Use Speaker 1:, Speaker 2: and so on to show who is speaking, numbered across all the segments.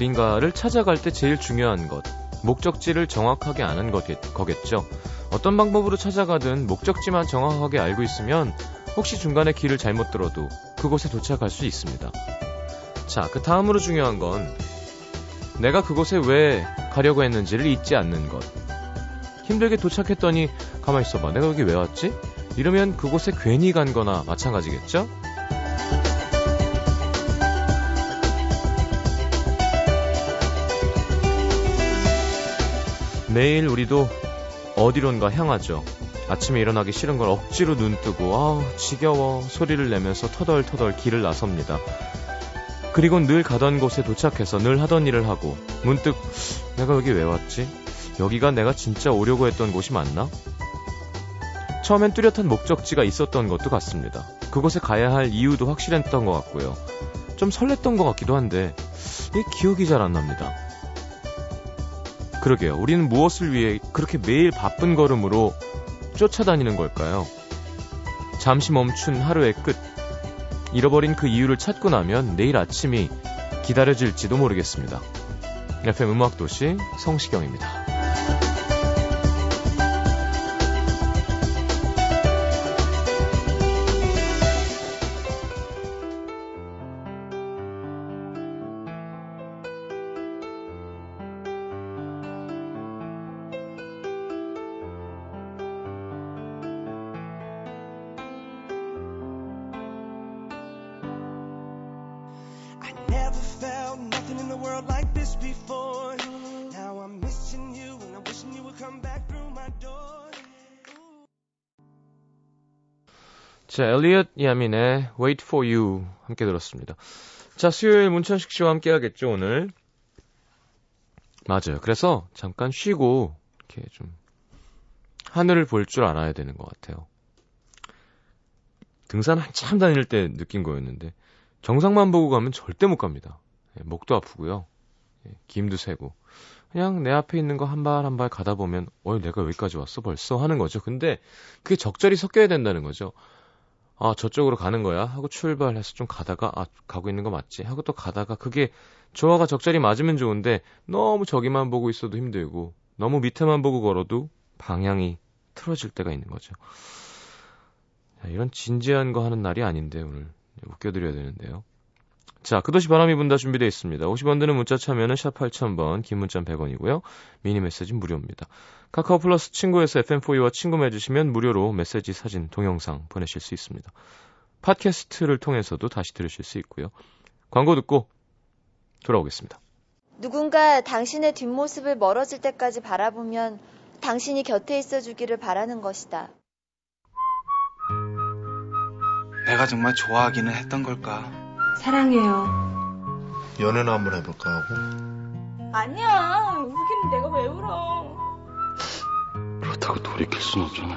Speaker 1: 어딘가를 찾아갈 때 제일 중요한 것. 목적지를 정확하게 아는 거겠, 거겠죠. 어떤 방법으로 찾아가든 목적지만 정확하게 알고 있으면 혹시 중간에 길을 잘못 들어도 그곳에 도착할 수 있습니다. 자, 그 다음으로 중요한 건 내가 그곳에 왜 가려고 했는지를 잊지 않는 것. 힘들게 도착했더니 가만히 있어봐. 내가 여기 왜 왔지? 이러면 그곳에 괜히 간 거나 마찬가지겠죠? 매일 우리도 어디론가 향하죠. 아침에 일어나기 싫은 걸 억지로 눈 뜨고 아 지겨워 소리를 내면서 터덜터덜 길을 나섭니다. 그리고 늘 가던 곳에 도착해서 늘 하던 일을 하고 문득 내가 여기 왜 왔지? 여기가 내가 진짜 오려고 했던 곳이 맞나? 처음엔 뚜렷한 목적지가 있었던 것도 같습니다. 그곳에 가야 할 이유도 확실했던 것 같고요. 좀 설렜던 것 같기도 한데 이 기억이 잘 안 납니다. 그러게요. 우리는 무엇을 위해 그렇게 매일 바쁜 걸음으로 쫓아다니는 걸까요? 잠시 멈춘 하루의 끝. 잃어버린 그 이유를 찾고 나면 내일 아침이 기다려질지도 모르겠습니다. FM 음악도시 성시경입니다. 자, 엘리엇 야민의 Wait for You 함께 들었습니다. 자, 수요일 문천식 씨와 함께 하겠죠, 오늘. 맞아요. 그래서 잠깐 쉬고 이렇게 좀 하늘을 볼 줄 알아야 되는 것 같아요. 등산 한참 다닐 때 느낀 거였는데 정상만 보고 가면 절대 못 갑니다. 예, 목도 아프고요. 예, 김도 세고. 그냥 내 앞에 있는 거 한 발 한 발 가다 보면 어 내가 여기까지 왔어 벌써 하는 거죠. 근데 그게 적절히 섞여야 된다는 거죠. 아, 저쪽으로 가는 거야? 하고 출발해서 좀 가다가, 아, 가고 있는 거 맞지? 하고 또 가다가 그게 조화가 적절히 맞으면 좋은데 너무 저기만 보고 있어도 힘들고 너무 밑에만 보고 걸어도 방향이 틀어질 때가 있는 거죠. 자, 이런 진지한 거 하는 날이 아닌데 오늘 웃겨드려야 되는데요. 자, 그도시 바람이 분다 준비되어 있습니다. 50원 드는 문자 참여는 샵 8000번, 긴 문자 100원이고요. 미니 메시지 무료입니다. 카카오 플러스 친구에서 FM4U와 친구 맺으시면 무료로 메시지, 사진, 동영상 보내실 수 있습니다. 팟캐스트를 통해서도 다시 들으실 수 있고요. 광고 듣고 돌아오겠습니다.
Speaker 2: 누군가 당신의 뒷모습을 멀어질 때까지 바라보면 당신이 곁에 있어 주기를 바라는 것이다.
Speaker 3: 내가 정말 좋아하기는 했던 걸까?
Speaker 4: 사랑해요.
Speaker 5: 연애나 한번 해볼까 하고?
Speaker 4: 아니야. 울기는 내가 왜 울어.
Speaker 6: 그렇다고 돌이킬 순 없잖아.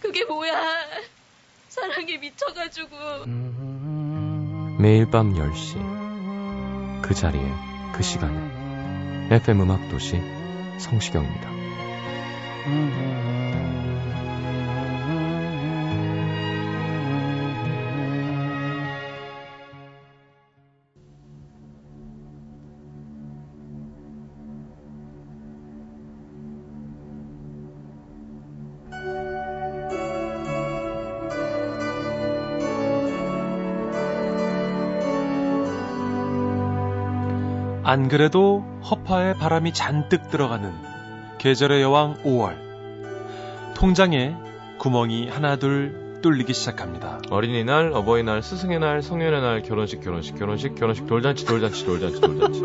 Speaker 4: 그게 뭐야. 사랑에 미쳐가지고.
Speaker 1: 매일 밤 10시 그 자리에 그 시간에 FM 음악도시 성시경입니다.
Speaker 7: 안 그래도 허파에 바람이 잔뜩 들어가는 계절의 여왕 5월. 통장에 구멍이 하나둘 뚫리기 시작합니다.
Speaker 1: 어린이날, 어버이날, 스승의 날, 성년의 날, 결혼식, 결혼식, 결혼식, 결혼식, 돌잔치, 돌잔치, 돌잔치, 돌잔치.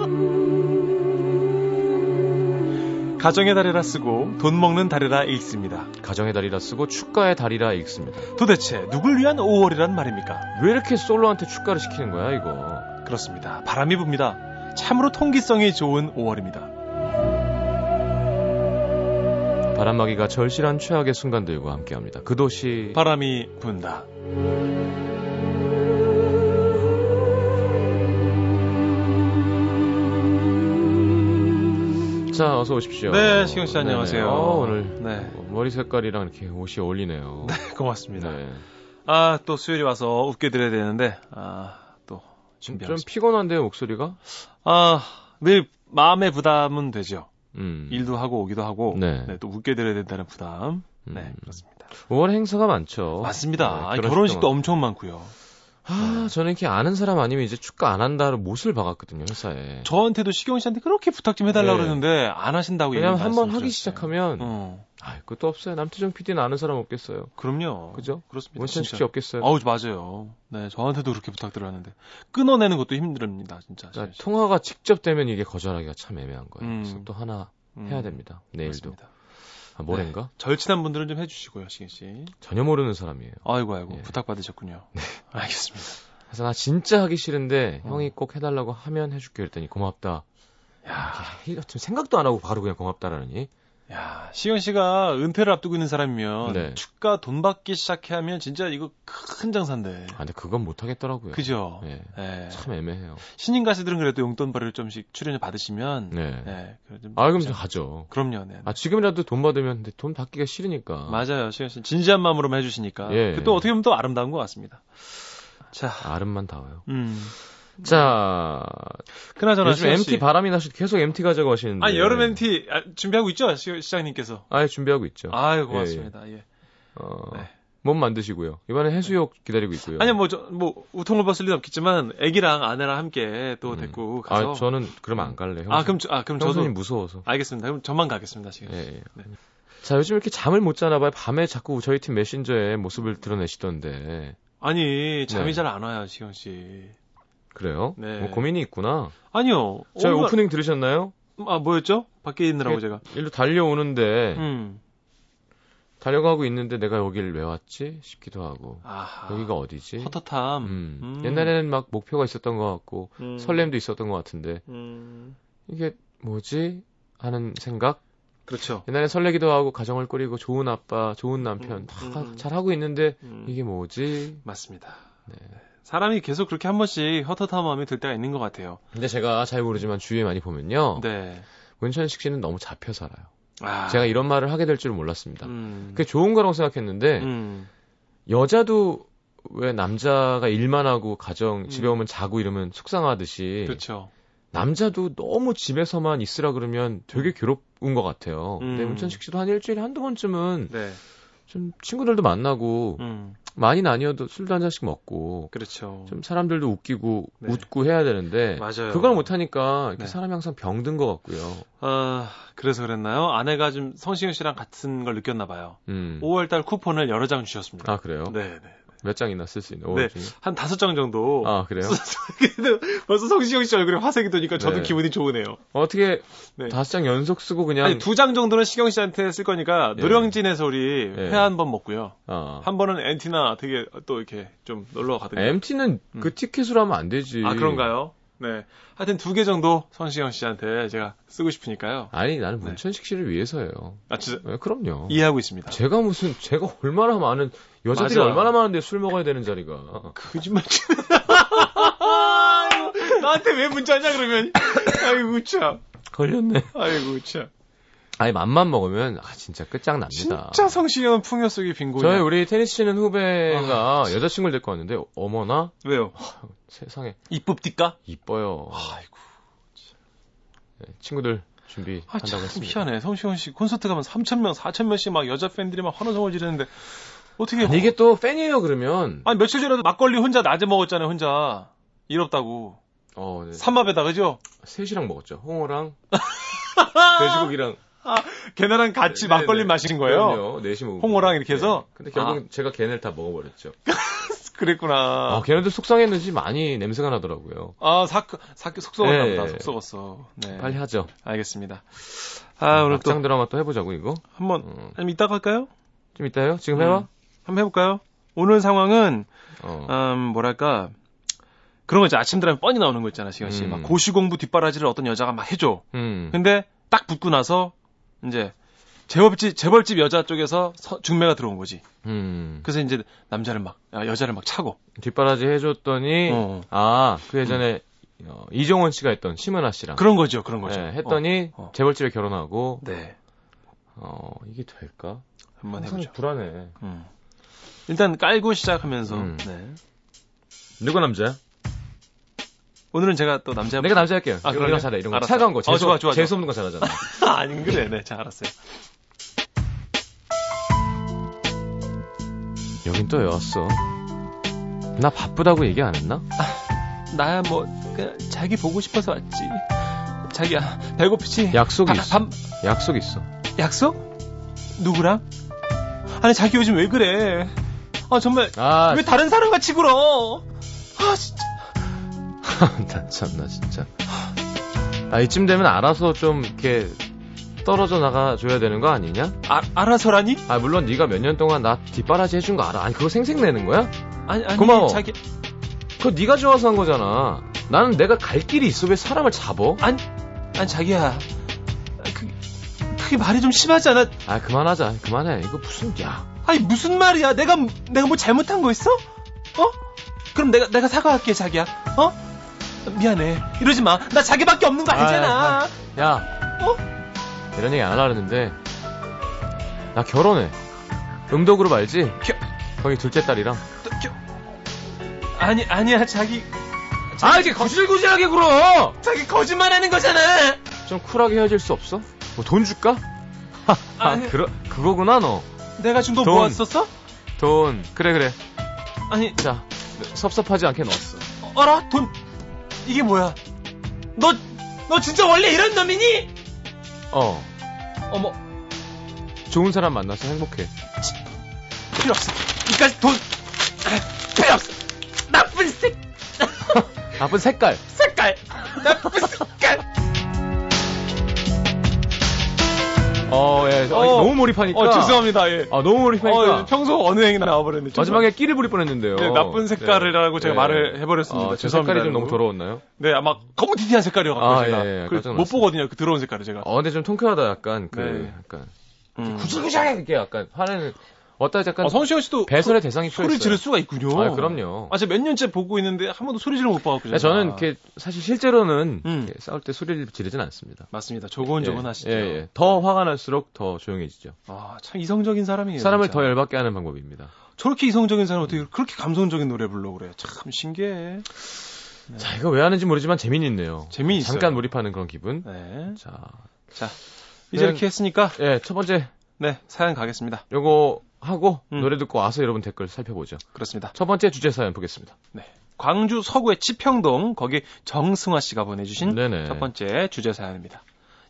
Speaker 7: 가정의 달이라 쓰고 돈 먹는 달이라 읽습니다.
Speaker 1: 가정의 달이라 쓰고 축가의 달이라 읽습니다.
Speaker 7: 도대체 누굴 위한 5월이란 말입니까?
Speaker 1: 왜 이렇게 솔로한테 축가를 시키는 거야, 이거?
Speaker 7: 그렇습니다. 바람이 붑니다. 참으로 통기성이 좋은 5월입니다.
Speaker 1: 바람막이가 절실한 최악의 순간들과 함께합니다. 그 도시
Speaker 7: 바람이 분다.
Speaker 1: 자, 어서 오십시오.
Speaker 7: 네, 시경 씨 안녕하세요.
Speaker 1: 네네. 어, 오늘
Speaker 7: 네.
Speaker 1: 머리 색깔이랑 이렇게 옷이 어울리네요.
Speaker 7: 네, 고맙습니다.
Speaker 1: 네.
Speaker 7: 아, 또 수요일이 와서 웃겨드려야 되는데, 아, 준비하겠습니다.
Speaker 1: 피곤한데요, 목소리가?
Speaker 7: 아, 늘 마음의 부담은 되죠.
Speaker 1: 음.
Speaker 7: 일도 하고 오기도 하고
Speaker 1: 네.
Speaker 7: 네, 또 웃게 드려야 된다는 부담. 네,
Speaker 1: 음.
Speaker 7: 그렇습니다.
Speaker 1: 5월 행사가 많죠.
Speaker 7: 맞습니다.
Speaker 1: 네, 결혼식
Speaker 7: 결혼식도
Speaker 1: 동안.
Speaker 7: 엄청 많고요.
Speaker 1: 아, 저는 이렇게 아는 사람 아니면 이제 축가 안 한다를 못을 박았거든요, 회사에.
Speaker 7: 저한테도 시경 씨한테 그렇게 부탁 좀 해달라고
Speaker 1: 네.
Speaker 7: 그러는데 안 하신다고
Speaker 1: 왜냐면
Speaker 7: 얘기
Speaker 1: 한번 하기. 시작하면
Speaker 7: 어,
Speaker 1: 아, 그것도 없어요. 남태정 PD는 아는 사람 없겠어요.
Speaker 7: 그럼요.
Speaker 1: 그죠?
Speaker 7: 그렇습니다.
Speaker 1: 원천식
Speaker 7: 진짜.
Speaker 1: 씨 없겠어요.
Speaker 7: 어우, 맞아요. 네, 저한테도 그렇게 부탁드렸는데 끊어내는 것도 힘듭니다, 진짜.
Speaker 1: 그러니까 통화가 직접 되면 이게 거절하기가 참 애매한 거예요.
Speaker 7: 음.
Speaker 1: 그래서 또 하나
Speaker 7: 음,
Speaker 1: 해야 됩니다. 내일도.
Speaker 7: 맞습니다.
Speaker 1: 아, 모레인가?
Speaker 7: 절친한 분들은 좀 해주시고요, 시경 씨.
Speaker 1: 전혀 모르는 사람이에요.
Speaker 7: 아이고, 아이고,
Speaker 1: 예.
Speaker 7: 부탁받으셨군요. 네. 알겠습니다.
Speaker 1: 그래서 나 진짜 하기 싫은데
Speaker 7: 어.
Speaker 1: 형이 꼭 해달라고 하면 해줄게 그랬더니 고맙다.
Speaker 7: 야,
Speaker 1: 좀 생각도 안 하고 바로 그냥 고맙다라니.
Speaker 7: 야, 시경 씨가 은퇴를 앞두고 있는 사람이면
Speaker 1: 네.
Speaker 7: 축가 돈 받기 시작해 하면 진짜 이거 큰 장사인데.
Speaker 1: 아, 근데 그건 못 하겠더라고요.
Speaker 7: 그죠?
Speaker 1: 예.
Speaker 7: 예.
Speaker 1: 참 애매해요.
Speaker 7: 신인 가수들은 그래도 용돈 벌이를 좀씩 출연을 받으시면
Speaker 1: 네.
Speaker 7: 네,
Speaker 1: 아, 그럼
Speaker 7: 좀-
Speaker 1: 좀 하죠.
Speaker 7: 그럼요. 네.
Speaker 1: 아, 지금이라도 돈 받으면 근데 돈 받기가 싫으니까.
Speaker 7: 맞아요. 시경 씨 진지한 마음으로만 해 주시니까.
Speaker 1: 예.
Speaker 7: 그또 어떻게 보면 또 아름다운 것 같습니다. 자,
Speaker 1: 아름만 닿아요.
Speaker 7: 음.
Speaker 1: 자,
Speaker 7: 그나저나
Speaker 1: 요즘 MT
Speaker 7: 씨.
Speaker 1: 바람이 나시 계속 MT 가져고 하시는데.
Speaker 7: 아, 여름 MT 아, 준비하고 있죠? 시, 시장님께서.
Speaker 1: 아 예 준비하고 있죠.
Speaker 7: 아유, 고맙습니다. 예.
Speaker 1: 어,
Speaker 7: 네.
Speaker 1: 몸 만드시고요. 이번에 해수욕 기다리고 있고요.
Speaker 7: 아니, 뭐, 저, 뭐, 우통을 벗을 리는 없겠지만, 애기랑 아내랑 함께 또
Speaker 1: 음.
Speaker 7: 데리고 가서.
Speaker 1: 아, 저는 그러면 안 갈래요.
Speaker 7: 아, 그럼, 저- 아, 그럼 저도.
Speaker 1: 무서워서.
Speaker 7: 알겠습니다. 그럼 저만 가겠습니다, 지금.
Speaker 1: 예, 예.
Speaker 7: 네.
Speaker 1: 자, 요즘 이렇게 잠을 못 자나 봐요. 밤에 자꾸 저희 팀 메신저에 모습을 드러내시던데.
Speaker 7: 아니, 잠이
Speaker 1: 네.
Speaker 7: 잘안 와요, 시경 씨.
Speaker 1: 그래요?
Speaker 7: 네.
Speaker 1: 뭐 고민이 있구나.
Speaker 7: 아니요.
Speaker 1: 저희
Speaker 7: 온갖-
Speaker 1: 오프닝 들으셨나요?
Speaker 7: 아, 뭐였죠? 밖에 있느라고 제가.
Speaker 1: 일로 달려오는데
Speaker 7: 음.
Speaker 1: 달려가고 있는데 내가 여기를 왜 왔지 싶기도 하고
Speaker 7: 아하.
Speaker 1: 여기가 어디지?
Speaker 7: 헛헛함.
Speaker 1: 음.
Speaker 7: 음.
Speaker 1: 옛날에는 막 목표가 있었던 것 같고
Speaker 7: 음.
Speaker 1: 설렘도 있었던 것 같은데
Speaker 7: 음.
Speaker 1: 이게 뭐지 하는 생각.
Speaker 7: 그렇죠.
Speaker 1: 옛날에 설레기도 하고 가정을 꾸리고 좋은 아빠, 좋은 남편
Speaker 7: 음,
Speaker 1: 다
Speaker 7: 음, 음.
Speaker 1: 잘 하고 있는데
Speaker 7: 음.
Speaker 1: 이게 뭐지?
Speaker 7: 맞습니다.
Speaker 1: 네.
Speaker 7: 사람이 계속 그렇게 한 번씩 헛헛한 마음이 들 때가 있는 것 같아요.
Speaker 1: 근데 제가 잘 모르지만 주위에 많이 보면요.
Speaker 7: 네.
Speaker 1: 문천식 씨는 너무 잡혀 살아요.
Speaker 7: 아.
Speaker 1: 제가 이런 말을 하게 될 줄은 몰랐습니다.
Speaker 7: 음.
Speaker 1: 그게 좋은 거라고 생각했는데
Speaker 7: 음.
Speaker 1: 여자도 왜 남자가 일만 하고 가정 집에
Speaker 7: 음.
Speaker 1: 오면 자고 이러면 속상하듯이
Speaker 7: 그렇죠.
Speaker 1: 남자도 너무 집에서만 있으라 그러면 되게 괴롭은 것 같아요.
Speaker 7: 음.
Speaker 1: 근데 문천식 씨도 한 일주일에 한두 번쯤은
Speaker 7: 네.
Speaker 1: 좀 친구들도 만나고
Speaker 7: 음.
Speaker 1: 많이는 아니어도 술도 한 잔씩 먹고
Speaker 7: 그렇죠.
Speaker 1: 좀 사람들도 웃기고
Speaker 7: 네.
Speaker 1: 웃고 해야 되는데
Speaker 7: 맞아요.
Speaker 1: 그걸 못 하니까 이렇게
Speaker 7: 네.
Speaker 1: 사람이 항상 병든 것 같고요.
Speaker 7: 아, 그래서 그랬나요? 아내가 좀 성시경 씨랑 같은 걸 느꼈나 봐요.
Speaker 1: 음.
Speaker 7: 5월달 쿠폰을 여러 장 주셨습니다.
Speaker 1: 아 그래요?
Speaker 7: 네, 네.
Speaker 1: 몇 장이나 쓸 수 있는?
Speaker 7: 네.
Speaker 1: 네. 중에?
Speaker 7: 한 다섯 장 정도.
Speaker 1: 아 그래요?
Speaker 7: 벌써 성시경 씨 얼굴에 화색이 도니까 저도
Speaker 1: 네.
Speaker 7: 기분이 좋으네요.
Speaker 1: 어떻게
Speaker 7: 네.
Speaker 1: 다섯 장 연속 쓰고 그냥
Speaker 7: 아니 두 장 정도는 시경 씨한테 쓸 거니까
Speaker 1: 예.
Speaker 7: 노령진의 소리
Speaker 1: 예.
Speaker 7: 회한 번 먹고요.
Speaker 1: 아.
Speaker 7: 한 번은 엔티나 되게 또 이렇게 좀 놀러 가든가.
Speaker 1: MT는
Speaker 7: 음.
Speaker 1: 그 티켓으로 하면 안 되지.
Speaker 7: 아 그런가요? 네. 하여튼 두 개 정도 성시경 씨한테 제가 쓰고 싶으니까요.
Speaker 1: 아니 나는
Speaker 7: 네.
Speaker 1: 문천식 씨를 위해서요.
Speaker 7: 아 진짜
Speaker 1: 네, 그럼요.
Speaker 7: 이해하고 있습니다.
Speaker 1: 제가 무슨 제가 얼마나 많은 여자들이
Speaker 7: 맞아.
Speaker 1: 얼마나 많은데 술 먹어야 되는 자리가.
Speaker 7: 거짓말. 아이고, 나한테 왜 문자냐 그러면. 아이고 참.
Speaker 1: 걸렸네.
Speaker 7: 아이고 참.
Speaker 1: 아니 맘만 먹으면 아 진짜 끝장납니다.
Speaker 7: 진짜 성시경은 풍요 속의 빈곤이야.
Speaker 1: 저희 우리 테니스 치는 후배가
Speaker 7: 아,
Speaker 1: 여자친구를 데리고 왔는데 어머나
Speaker 7: 왜요?
Speaker 1: 세상에
Speaker 7: 이쁩디까?
Speaker 1: 이뻐요.
Speaker 7: 아이고.
Speaker 1: 네, 친구들
Speaker 7: 아,
Speaker 1: 준비한다고
Speaker 7: 참
Speaker 1: 했습니다.
Speaker 7: 희한해. 성시경 씨 콘서트 가면 3,000명, 4,000명씩 막 여자 팬들이 막 환호성을 지르는데 어떻게.
Speaker 1: 근데 이게 또 팬이에요 그러면.
Speaker 7: 아니, 며칠 전에도 막걸리 혼자 낮에 먹었잖아요, 혼자. 일 없다고.
Speaker 1: 어, 네.
Speaker 7: 삼합에다, 그죠?
Speaker 1: 셋이랑 먹었죠. 홍어랑 돼지고기랑
Speaker 7: 걔네랑 같이
Speaker 1: 네,
Speaker 7: 막걸리
Speaker 1: 네.
Speaker 7: 마신 거예요?
Speaker 1: 먹고.
Speaker 7: 홍어랑 이렇게 해서?
Speaker 1: 근데 결국 제가 걔네를 다 먹어버렸죠.
Speaker 7: 그랬구나.
Speaker 1: 아, 걔네들 속상했는지 많이 냄새가 나더라고요.
Speaker 7: 아, 사크, 사크 속 썩었나
Speaker 1: 네.
Speaker 7: 보다. 속 썩었어. 네.
Speaker 1: 빨리 하죠.
Speaker 7: 알겠습니다. 아, 오늘 또
Speaker 1: 막장 드라마 또 해보자고 이거.
Speaker 7: 한 번,
Speaker 1: 음.
Speaker 7: 아니면 이따가 할까요?
Speaker 1: 좀 이따요? 지금 해봐.
Speaker 7: 음. 한번 해볼까요? 오늘 상황은,
Speaker 1: 어.
Speaker 7: 음, 뭐랄까. 그런 거 있잖아. 아침 드라마 뻔히 나오는 거 있잖아, 시간 씨.
Speaker 1: 음.
Speaker 7: 막 고시 공부 뒷바라지를 어떤 여자가 막 해줘.
Speaker 1: 음.
Speaker 7: 근데 딱 붙고 나서, 이제, 재벌집, 재벌집 여자 쪽에서 서- 중매가 들어온 거지.
Speaker 1: 음.
Speaker 7: 그래서 이제 남자를 막, 아, 여자를 막 차고.
Speaker 1: 뒷바라지 해줬더니
Speaker 7: 어.
Speaker 1: 아그 예전에 어, 이정원 씨가 했던 심은하 씨랑
Speaker 7: 그런 거죠, 그런 거죠.
Speaker 1: 네, 했더니
Speaker 7: 어, 어.
Speaker 1: 재벌집에 결혼하고
Speaker 7: 네.
Speaker 1: 어 이게 될까?
Speaker 7: 한번 해보죠.
Speaker 1: 불안해.
Speaker 7: 음. 일단 깔고 시작하면서,
Speaker 1: 음.
Speaker 7: 네.
Speaker 1: 누가 남자야?
Speaker 7: 오늘은 제가 또 남자
Speaker 1: 내가 남자 할게요.
Speaker 7: 아, 그래요?
Speaker 1: 거 잘해. 이런 거
Speaker 7: 알았어.
Speaker 1: 차가운 거.
Speaker 7: 어,
Speaker 1: 재수,
Speaker 7: 좋아, 좋아,
Speaker 1: 재수 없는 거 잘하잖아.
Speaker 7: 아니 그래, 네, 잘 알았어요.
Speaker 1: 여긴 또 왜 왔어? 나 바쁘다고 얘기 안 했나?
Speaker 7: 나야 뭐 그냥 자기 보고 싶어서 왔지. 자기야 배고프지?
Speaker 1: 약속이
Speaker 7: 밥-
Speaker 1: 있어.
Speaker 7: 밥-
Speaker 1: 약속 있어.
Speaker 7: 약속? 누구랑? 아니 자기 요즘 왜 그래? 아 정말
Speaker 1: 아,
Speaker 7: 왜 다른 사람 같이 굴어? 아 진짜.
Speaker 1: 나 참나 진짜. 아 이쯤 되면 알아서 좀 이렇게 떨어져 나가줘야 되는 거 아니냐?
Speaker 7: 아, 알아서라니?
Speaker 1: 아 물론 네가 몇 년 동안 나 뒷바라지 해준 거 알아. 아니 그거 생색내는 거야?
Speaker 7: 아니 아니
Speaker 1: 고마워.
Speaker 7: 자기
Speaker 1: 그거 네가 좋아서 한 거잖아. 나는 내가 갈 길이 있어 왜 사람을 잡어?
Speaker 7: 아니 아니 자기야. 그 그게 말이 좀 심하지 않아?
Speaker 1: 아 그만하자. 그만해. 이거 무슨 야.
Speaker 7: 아니 무슨 말이야? 내가 내가 뭐 잘못한 거 있어? 어? 그럼 내가 내가 사과할게 자기야. 어? 미안해. 이러지 마. 나 자기밖에 없는 거 알잖아.
Speaker 1: 아, 야.
Speaker 7: 어?
Speaker 1: 이런 얘기 안 하려는데 나 결혼해. 음도그룹 알지?
Speaker 7: 겨-
Speaker 1: 거기 둘째 딸이랑.
Speaker 7: 또 겨- 아니 아니야 자기
Speaker 1: 아 이렇게 구질구질하게 굴어.
Speaker 7: 자기 거짓말 하는 거잖아.
Speaker 1: 좀 쿨하게 헤어질 수 없어? 뭐 돈 줄까? 아. 그러 그거구나 너.
Speaker 7: 내가 준돈
Speaker 1: 돈.
Speaker 7: 모았었어?
Speaker 1: 돈 그래 그래.
Speaker 7: 아니
Speaker 1: 자 섭섭하지 않게 넣었어.
Speaker 7: 어라 돈 이게 뭐야? 너 너 진짜 원래 이런 놈이니?
Speaker 1: 어
Speaker 7: 어머
Speaker 1: 좋은 사람 만나서 행복해.
Speaker 7: 필요 없어. 이까지 돈 아, 필요 없어. 나쁜 새
Speaker 1: 나쁜 색깔.
Speaker 7: 색깔 나쁜
Speaker 1: 예.
Speaker 7: 어.
Speaker 1: 너무 몰입하니까.
Speaker 7: 어 죄송합니다. 예.
Speaker 1: 아 너무 몰입하니까.
Speaker 7: 어, 평소 어느 행이나 나와버렸네.
Speaker 1: 마지막에 끼를 부릴 뻔했는데요.
Speaker 7: 네, 나쁜 색깔이라고
Speaker 1: 네.
Speaker 7: 제가
Speaker 1: 네.
Speaker 7: 말을 해버렸습니다.
Speaker 1: 아, 제
Speaker 7: 죄송합니다.
Speaker 1: 색깔이 좀 너무. 더러웠나요?
Speaker 7: 네, 아마 검은 티티한 색깔이어가지고
Speaker 1: 아,
Speaker 7: 제가
Speaker 1: 예, 예,
Speaker 7: 그
Speaker 1: 깜짝
Speaker 7: 못. 보거든요. 그 더러운 색깔을 제가.
Speaker 1: 어, 근데 좀 통쾌하다, 약간. 그,
Speaker 7: 네.
Speaker 1: 약간.
Speaker 7: 음.
Speaker 1: 구질구질하게 약간 화내는, 어따 약간
Speaker 7: 아, 성시경 씨도
Speaker 1: 배설의 대상이
Speaker 7: 소-
Speaker 1: 필요했어요.
Speaker 7: 소리 지를 수가 있군요.
Speaker 1: 아, 그럼요.
Speaker 7: 아, 제가 몇 년째 보고 있는데 한 번도 소리 지를 못 봐갖고.
Speaker 1: 네,
Speaker 7: 제가.
Speaker 1: 저는 이렇게 사실 실제로는
Speaker 7: 음.
Speaker 1: 이렇게 싸울 때 소리를 지르진 않습니다.
Speaker 7: 맞습니다. 조곤조곤
Speaker 1: 예,
Speaker 7: 하시죠.
Speaker 1: 예, 예. 더 화가 날수록 더 조용해지죠.
Speaker 7: 아, 참 이성적인 사람이에요.
Speaker 1: 사람을
Speaker 7: 진짜.
Speaker 1: 더 열받게 하는 방법입니다.
Speaker 7: 저렇게 이성적인 사람 어떻게 그렇게 감성적인 노래 불러 그래. 참 신기해.
Speaker 1: 자, 이거 왜 하는지 모르지만 재미있네요.
Speaker 7: 재미있어요.
Speaker 1: 잠깐 몰입하는 그런 기분.
Speaker 7: 네.
Speaker 1: 자,
Speaker 7: 자, 이제
Speaker 1: 그냥-
Speaker 7: 이렇게 했으니까
Speaker 1: 예, 첫 번째,
Speaker 7: 네, 사연 가겠습니다.
Speaker 1: 요거 하고
Speaker 7: 음.
Speaker 1: 노래 듣고 와서 여러분 댓글 살펴보죠.
Speaker 7: 그렇습니다.
Speaker 1: 첫 번째 주제 사연 보겠습니다.
Speaker 7: 네. 광주 서구의 치평동 거기 정승화 씨가 보내주신
Speaker 1: 네네.
Speaker 7: 첫 번째 주제 사연입니다.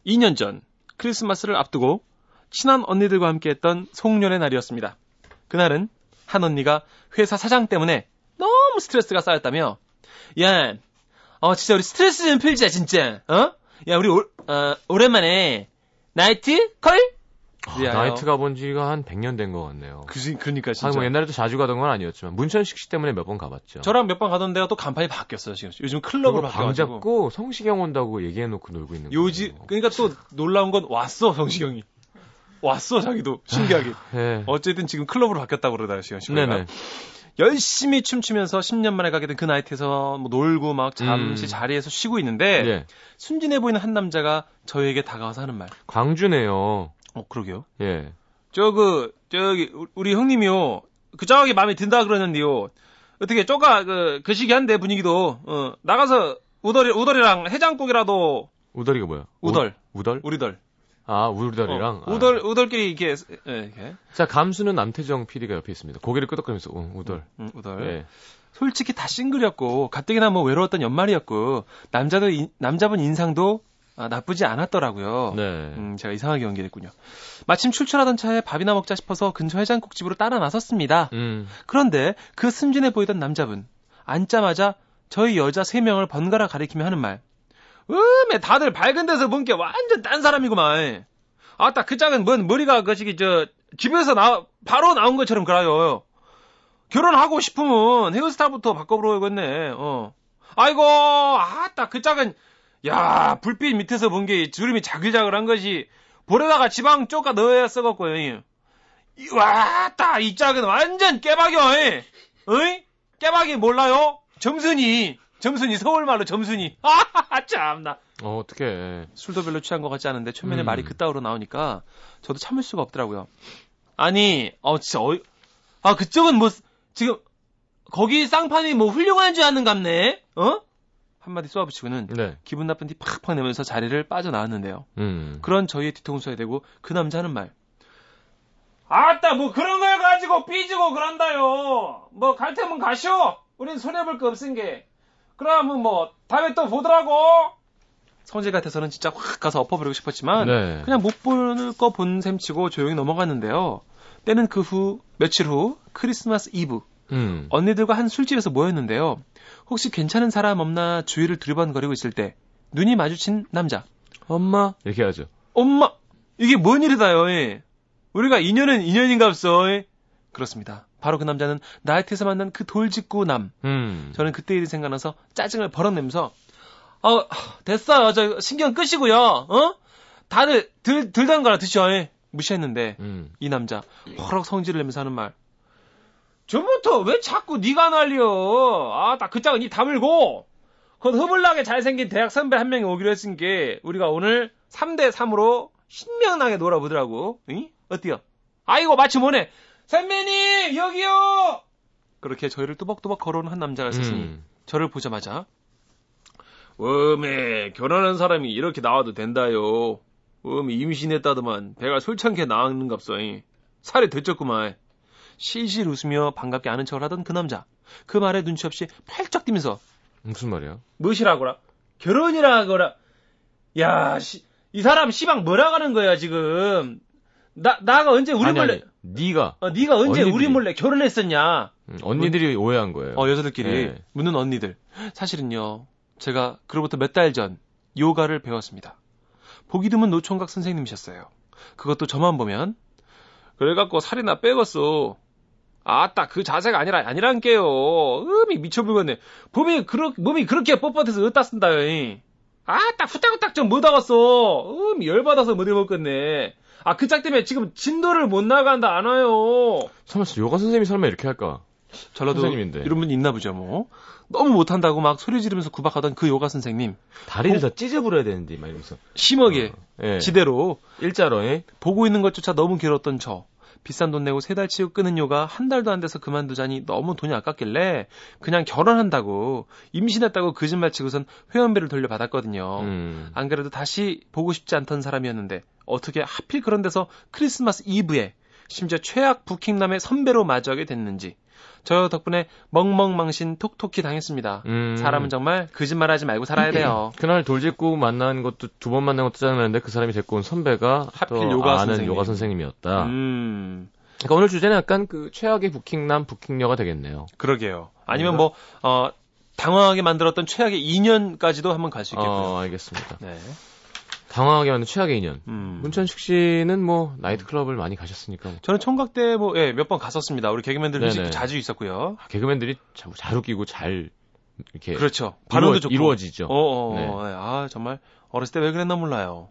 Speaker 7: 2년 전 크리스마스를 앞두고 친한 언니들과 함께했던 송년의 날이었습니다. 그날은 한 언니가 회사 사장 때문에 너무 스트레스가 쌓였다며 야, 어 진짜 우리 스트레스 좀 풀자 진짜. 어? 야 우리 오, 어, 오랜만에 나이트 call?
Speaker 1: 아,
Speaker 7: 야,
Speaker 1: 나이트 가본 지가 한 100년 된 것 같네요.
Speaker 7: 그, 그러니까 진짜.
Speaker 1: 아, 뭐 옛날에도 자주 가던 건 아니었지만 문천식 씨 때문에 몇 번 가봤죠.
Speaker 7: 저랑 몇 번 가던 데가 또 간판이 바뀌었어요 지금. 요즘 클럽으로
Speaker 1: 방
Speaker 7: 바뀌어가지고.
Speaker 1: 잡고 성시경 온다고 얘기해놓고 놀고 있는 거예요.
Speaker 7: 요지 그러니까 또 놀라운 건 왔어 성시경이 왔어 자기도 신기하게
Speaker 1: 네.
Speaker 7: 어쨌든 지금 클럽으로 바뀌었다고 그러다 시경 씨
Speaker 1: 네네.
Speaker 7: 열심히 춤추면서 10년 만에 가게 된 그 나이트에서 뭐 놀고 막 잠시
Speaker 1: 음.
Speaker 7: 자리에서 쉬고 있는데
Speaker 1: 예.
Speaker 7: 순진해 보이는 한 남자가 저에게 다가와서 하는 말.
Speaker 1: 광주네요.
Speaker 7: 어 그러게요.
Speaker 1: 예.
Speaker 7: 저 그 저기 우- 우리 형님이요 그 저기 마음에 든다 그러는데요 어떻게 쪼가 그 거시기 한데 분위기도 어 나가서 우덜이 우덜이랑 해장국이라도
Speaker 1: 우덜이가 뭐야?
Speaker 7: 우덜.
Speaker 1: 우, 우덜?
Speaker 7: 우리들
Speaker 1: 아, 우덜이랑.
Speaker 7: 어, 우덜 우덜끼리 이렇게 예, 이렇게
Speaker 1: 자, 감수는 남태정 PD가 옆에 있습니다. 고개를 끄덕거리면서, 어, 우덜.
Speaker 7: 음, 우덜.
Speaker 1: 예.
Speaker 7: 솔직히 다 싱글이었고 가뜩이나 뭐 외로웠던 연말이었고 남자들 인- 남자분 인상도 아, 나쁘지 않았더라고요.
Speaker 1: 네.
Speaker 7: 음, 제가 이상하게 연기했군요. 마침 출출하던 차에 밥이나 먹자 싶어서 근처 해장국집으로 따라 나섰습니다.
Speaker 1: 음.
Speaker 7: 그런데 그 순진해 보이던 남자분 앉자마자 저희 여자 세 명을 번갈아 가리키며 하는 말. 음에 다들 밝은 데서 본게 완전 딴 사람이구만. 아따 그 짝은 뭔 머리가 거시기 저 집에서 나 바로 나온 것처럼 그래요. 결혼하고 싶으면 헤어스타일부터 바꿔보려겠네. 어. 아이고 아따 그 짝은 야 불빛 밑에서 본 게 주름이 자글자글한 것이 볼에다가 지방 쪼까 넣어야 써갖고 이 와따 이 짝은 완전 깨박이야. 어이? 깨박이 몰라요? 점순이 점순이 서울말로 점순이. 아 참나.
Speaker 1: 어, 어떡해.
Speaker 7: 술도 별로 취한 것 같지 않은데 초면에
Speaker 1: 음.
Speaker 7: 말이 그따위로 나오니까 저도 참을 수가 없더라고요. 아니, 어 진짜 어이, 아 그쪽은 뭐 지금 거기 쌍판이 뭐 훌륭한 줄 아는 갑네, 어? 한마디 쏘아붙이고는
Speaker 1: 네.
Speaker 7: 기분 나쁜 티 팍팍 내면서 자리를 빠져나왔는데요.
Speaker 1: 음.
Speaker 7: 그런 저희의 뒤통수에 대고 그 남자 하는 말. 아따 뭐 그런 걸 가지고 삐지고 그런다요. 뭐 갈 테면 가쇼. 우린 손해볼 거 없은 게. 그러면 뭐 다음에 또 보더라고. 성질 같아서는 진짜 확 가서 엎어버리고 싶었지만
Speaker 1: 네.
Speaker 7: 그냥 못 보는 거본 셈치고 조용히 넘어갔는데요. 때는 그 후 며칠 후 크리스마스 이브
Speaker 1: 음.
Speaker 7: 언니들과 한 술집에서 모였는데요. 혹시 괜찮은 사람 없나 주위를 두리번거리고 있을 때 눈이 마주친 남자.
Speaker 1: 엄마 이렇게 하죠.
Speaker 7: 엄마 이게 뭔 일이다요. 예. 우리가 인연은 인연인갑소. 예. 그렇습니다. 바로 그 남자는 나이트에서 만난 그 돌직구 남.
Speaker 1: 음.
Speaker 7: 저는 그때 일이 생각나서 짜증을 벌어내면서 어 됐어요. 저 신경 끄시고요. 어? 다들 들 들던 거라 드셔. 예. 무시했는데
Speaker 1: 음.
Speaker 7: 이 남자 허럭 성질을 내면서 하는 말. 저부터 왜 자꾸 네가 날려? 아, 딱 그 짝은 이 다물고. 그 흐물나게 잘생긴 대학 선배 한 명이 오기로 했으니까 우리가 오늘 3대 3으로 신명나게 놀아보더라고. 응? 어때요? 아이고 마침 오네. 선배님 여기요. 그렇게 저희를 또박또박 걸어오는 한 남자가 있었으니
Speaker 1: 음.
Speaker 7: 저를 보자마자 웜에 결혼한 사람이 이렇게 나와도 된다요. 웜이 임신했다더만 배가 솔창게 나왔는갑소. 잉. 살이 들쪘구만. 실실 웃으며 반갑게 아는 척을 하던 그 남자. 그 말에 눈치 없이 팔쩍 뛰면서
Speaker 1: 무슨 말이야?
Speaker 7: 무엇이라고라? 결혼이라고라? 야, 씨, 이 사람 시방 뭐라 가는 거야 지금? 나 나가 언제 우리
Speaker 1: 아니,
Speaker 7: 몰래?
Speaker 1: 아니, 네가
Speaker 7: 어, 네가 언제
Speaker 1: 언니들이.
Speaker 7: 우리 몰래 결혼했었냐?
Speaker 1: 음, 언니들이 오해한 거예요.
Speaker 7: 어, 여자들끼리
Speaker 1: 네.
Speaker 7: 묻는 언니들. 사실은요, 제가 그로부터 몇 달 전 요가를 배웠습니다. 보기 드문 노총각 선생님이셨어요. 그것도 저만 보면 그래갖고 살이나 빼갔어. 아따 그 자세가 아니라 아니란게요. 음이 미쳐불겠네. 몸이 그렇 몸이 그렇게 뻣뻣해서 어디다 쓴다요. 이. 아따 후딱후딱 좀 못하겠어. 음 열받아서 못 해먹겠네. 아 그 짝 때문에 지금 진도를 못 나간다 안 와요.
Speaker 1: 설마 요가 선생님이 설마 이렇게 할까?
Speaker 7: 전라도
Speaker 1: 선생님인데.
Speaker 7: 이런 분 있나 보죠 뭐. 너무 못한다고 막 소리 지르면서 구박하던 그 요가 선생님
Speaker 1: 다리를 다 찢어 부려야 되는데 막 이러면서.
Speaker 7: 심하게
Speaker 1: 예.
Speaker 7: 지대로
Speaker 1: 일자로 예.
Speaker 7: 보고 있는 것조차 너무 괴로웠던 저. 비싼 돈 내고 세 달 치고 끊은 요가 한 달도 안 돼서 그만두자니 너무 돈이 아깝길래 그냥 결혼한다고 임신했다고 거짓말 치고선 회원비를 돌려받았거든요.
Speaker 1: 음.
Speaker 7: 안 그래도 다시 보고 싶지 않던 사람이었는데 어떻게 하필 그런 데서 크리스마스 이브에 심지어 최악 부킹남의 선배로 마주하게 됐는지 저 덕분에 멍멍망신 톡톡히 당했습니다.
Speaker 1: 음.
Speaker 7: 사람은 정말 거짓말하지 말고 살아야 돼요.
Speaker 1: 그날 돌직구 만난 것도 두 번 만난 것도 짜증나는데 그 사람이 데리고 온 선배가
Speaker 7: 하필
Speaker 1: 또
Speaker 7: 요가
Speaker 1: 아는
Speaker 7: 선생님.
Speaker 1: 요가 선생님이었다.
Speaker 7: 음,
Speaker 1: 그러니까 오늘 주제는 약간 그 최악의 부킹남 부킹녀가 되겠네요.
Speaker 7: 그러게요. 아니면 뭐 어, 당황하게 만들었던 최악의 2년까지도 한번 갈 수 있겠고요.
Speaker 1: 어, 알겠습니다.
Speaker 7: 네.
Speaker 1: 당황하게 만든 최악의 인연.
Speaker 7: 음.
Speaker 1: 문천식 씨는 뭐 나이트클럽을 많이 가셨으니까 뭐.
Speaker 7: 저는 총각 때 뭐, 예, 몇 번 갔었습니다. 우리 개그맨들 회식
Speaker 1: 네네.
Speaker 7: 자주 있었고요.
Speaker 1: 아, 개그맨들이 잘, 잘 웃기고 잘 이렇게
Speaker 7: 그렇죠. 발음도
Speaker 1: 이루어,
Speaker 7: 좋고.
Speaker 1: 이루어지죠.
Speaker 7: 어, 어,
Speaker 1: 네.
Speaker 7: 어, 예. 아, 정말 어렸을 때 왜 그랬나 몰라요.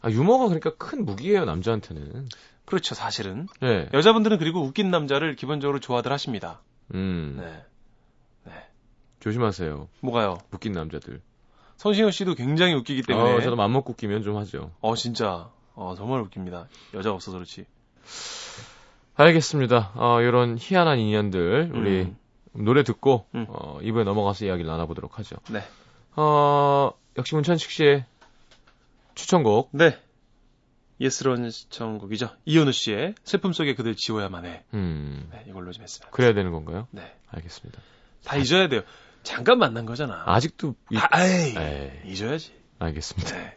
Speaker 1: 아, 유머가 그러니까 큰 무기예요 남자한테는.
Speaker 7: 그렇죠, 사실은.
Speaker 1: 네.
Speaker 7: 여자분들은 그리고 웃긴 남자를 기본적으로 좋아들 하십니다.
Speaker 1: 음.
Speaker 7: 네.
Speaker 1: 조심하세요.
Speaker 7: 뭐가요?
Speaker 1: 웃긴 남자들.
Speaker 7: 성시경 씨도 굉장히 웃기기 때문에.
Speaker 1: 어, 저도 맘먹고 웃기면 좀 하죠.
Speaker 7: 어, 진짜. 어, 정말 웃깁니다. 여자가 없어서 그렇지.
Speaker 1: 알겠습니다. 어, 이런 희한한 인연들 우리
Speaker 7: 음.
Speaker 1: 노래 듣고
Speaker 7: 음.
Speaker 1: 어, 2부에 넘어가서 이야기를 나눠보도록 하죠.
Speaker 7: 네.
Speaker 1: 어, 역시 문천식 씨의 추천곡
Speaker 7: 네. 예스러운 시청곡이죠. 이현우 씨의 슬픔 속에 그들 지워야만 해.
Speaker 1: 음,
Speaker 7: 네, 이걸로 좀 했습니다.
Speaker 1: 그래야 되는 건가요?
Speaker 7: 네.
Speaker 1: 알겠습니다.
Speaker 7: 다 잊어야 돼요. 잠깐 만난 거잖아.
Speaker 1: 아직도 이-
Speaker 7: 다, 에이,
Speaker 1: 에이,
Speaker 7: 잊어야지.
Speaker 1: 알겠습니다.
Speaker 7: 네.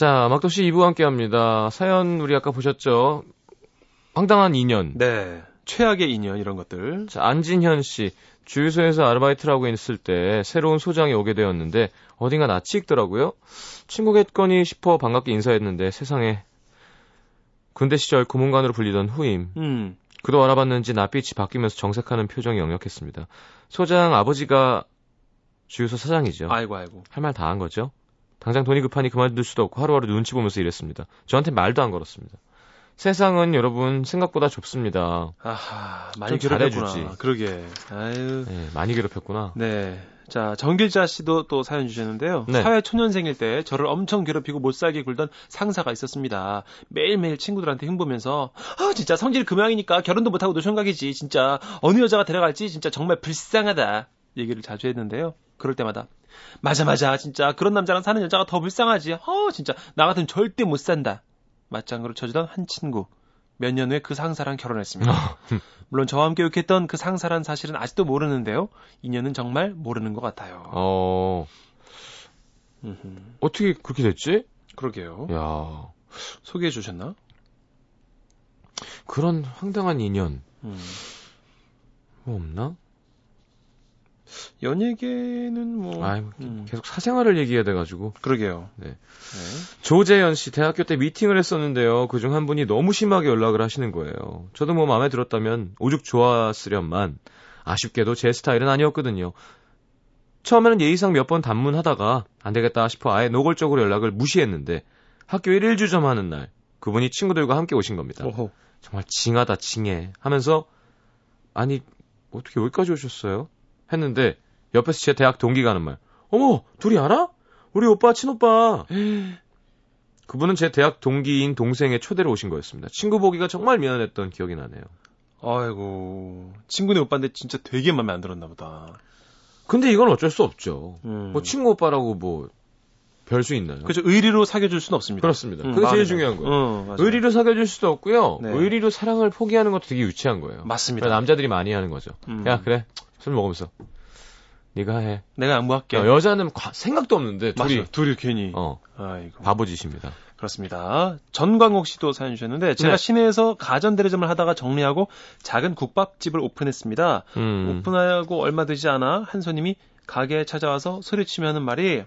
Speaker 1: 자, 막도씨 2부 함께 합니다. 사연 우리 아까 보셨죠? 황당한 인연.
Speaker 7: 네. 최악의 인연 이런 것들.
Speaker 1: 자, 안진현 씨. 주유소에서 아르바이트를 하고 있을 때 새로운 소장이 오게 되었는데 어딘가 낯이 익더라고요. 친구겠거니 싶어 반갑게 인사했는데 세상에 군대 시절 구문관으로 불리던 후임.
Speaker 7: 음.
Speaker 1: 그도 알아봤는지 낯빛이 바뀌면서 정색하는 표정이 역력했습니다. 소장 아버지가 주유소 사장이죠.
Speaker 7: 아이고 아이고.
Speaker 1: 할 말 다 한 거죠. 당장 돈이 급하니 그만둘 수도 없고 하루하루 눈치 보면서 일했습니다. 저한테 말도 안 걸었습니다. 세상은 여러분 생각보다 좁습니다.
Speaker 7: 아하, 많이
Speaker 1: 좀
Speaker 7: 괴롭혔구나. 그러게. 아유.
Speaker 1: 네, 많이 괴롭혔구나.
Speaker 7: 네. 자, 정길자 씨도 또 사연 주셨는데요.
Speaker 1: 네.
Speaker 7: 사회 초년생일 때 저를 엄청 괴롭히고 못 살게 굴던 상사가 있었습니다. 매일매일 친구들한테 흉보면서 아, 진짜 성질 금양이니까 결혼도 못 하고 노총각이지. 진짜 어느 여자가 데려갈지 진짜 정말 불쌍하다. 얘기를 자주 했는데요. 그럴 때마다 맞아 맞아 진짜 그런 남자랑 사는 여자가 더 불쌍하지. 어 진짜 나 같으면 절대 못 산다. 맞장구를 쳐주던 한 친구. 몇 년 후에 그 상사랑 결혼했습니다. 물론 저와 함께 욕했던 그 상사란 사실은 아직도 모르는데요. 인연은 정말 모르는 것 같아요.
Speaker 1: 어. 어떻게 그렇게 됐지?
Speaker 7: 그러게요.
Speaker 1: 야
Speaker 7: 소개해 주셨나?
Speaker 1: 그런 황당한 인연,
Speaker 7: 음.
Speaker 1: 뭐 없나?
Speaker 7: 연예계는 뭐
Speaker 1: 아이,
Speaker 7: 음.
Speaker 1: 계속 사생활을 얘기해야 돼가지고.
Speaker 7: 그러게요.
Speaker 1: 네.
Speaker 7: 네.
Speaker 1: 조재현 씨 대학교 때 미팅을 했었는데요. 그중 한 분이 너무 심하게 연락을 하시는 거예요. 저도 뭐 마음에 들었다면 오죽 좋았으련만 아쉽게도 제 스타일은 아니었거든요. 처음에는 예의상 몇 번 단문하다가 안 되겠다 싶어 아예 노골적으로 연락을 무시했는데 학교 1일 주점하는 날 그분이 친구들과 함께 오신 겁니다.
Speaker 7: 오호.
Speaker 1: 정말 징하다 징해 하면서 아니 어떻게 여기까지 오셨어요? 했는데 옆에서 제 대학 동기가 하는 말 어머 둘이 알아? 우리 오빠 친오빠 그분은 제 대학 동기인 동생의 초대로 오신 거였습니다. 친구 보기가 정말 미안했던 기억이 나네요.
Speaker 7: 아이고 친구네 오빠인데 진짜 되게 마음에 안 들었나 보다.
Speaker 1: 근데 이건 어쩔 수 없죠.
Speaker 7: 음.
Speaker 1: 뭐 친구 오빠라고 뭐 별 수 있나요?
Speaker 7: 그렇죠. 의리로 사귀어줄 수는 없습니다.
Speaker 1: 그렇습니다.
Speaker 7: 음,
Speaker 1: 그게 제일 중요한. 거예요.
Speaker 7: 어.
Speaker 1: 의리로 사귀어줄 수도 없고요.
Speaker 7: 네.
Speaker 1: 의리로 사랑을 포기하는 것도 되게 유치한 거예요.
Speaker 7: 맞습니다.
Speaker 1: 남자들이 많이 하는 거죠.
Speaker 7: 음.
Speaker 1: 야 그래 술 먹으면서 네가 해.
Speaker 7: 내가 양보할게.
Speaker 1: 야, 여자는 과- 생각도 없는데 둘이
Speaker 7: 맞아요. 둘이 괜히.
Speaker 1: 어
Speaker 7: 아이고.
Speaker 1: 바보짓입니다.
Speaker 7: 그렇습니다. 전광옥 씨도 사연 주셨는데 제가
Speaker 1: 네.
Speaker 7: 시내에서 가전 대리점을 하다가 정리하고 작은 국밥집을 오픈했습니다.
Speaker 1: 음.
Speaker 7: 오픈하고 얼마 되지 않아 한 손님이 가게에 찾아와서 소리치며 하는 말이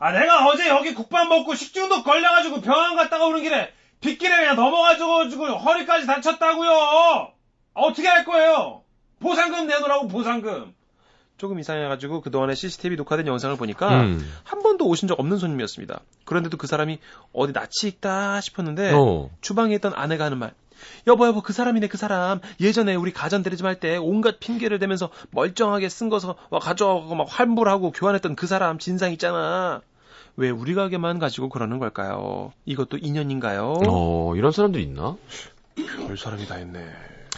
Speaker 7: 아 내가 어제 여기 국밥 먹고 식중독 걸려가지고 병원 갔다가 오는 길에 빗길에 그냥 넘어가지고 허리까지 다쳤다고요. 어떻게 할 거예요? 보상금 내놓으라고 보상금. 조금 이상해가지고 그동안에 CCTV 녹화된 영상을 보니까
Speaker 1: 음.
Speaker 7: 한 번도 오신 적 없는 손님이었습니다. 그런데도 그 사람이 어디 낯이 익다 싶었는데
Speaker 1: 어.
Speaker 7: 주방에 있던 아내가 하는 말. 여보 여보 그 사람이네 그 사람 예전에 우리 가전 대리점 할 때 온갖 핑계를 대면서 멀쩡하게 쓴 거서 와 가져가고 막 환불하고 교환했던 그 사람 진상 있잖아. 왜 우리 가게만 가지고 그러는 걸까요? 이것도 인연인가요?
Speaker 1: 어 이런 사람들 있나?
Speaker 7: 별 사람이 다 했네.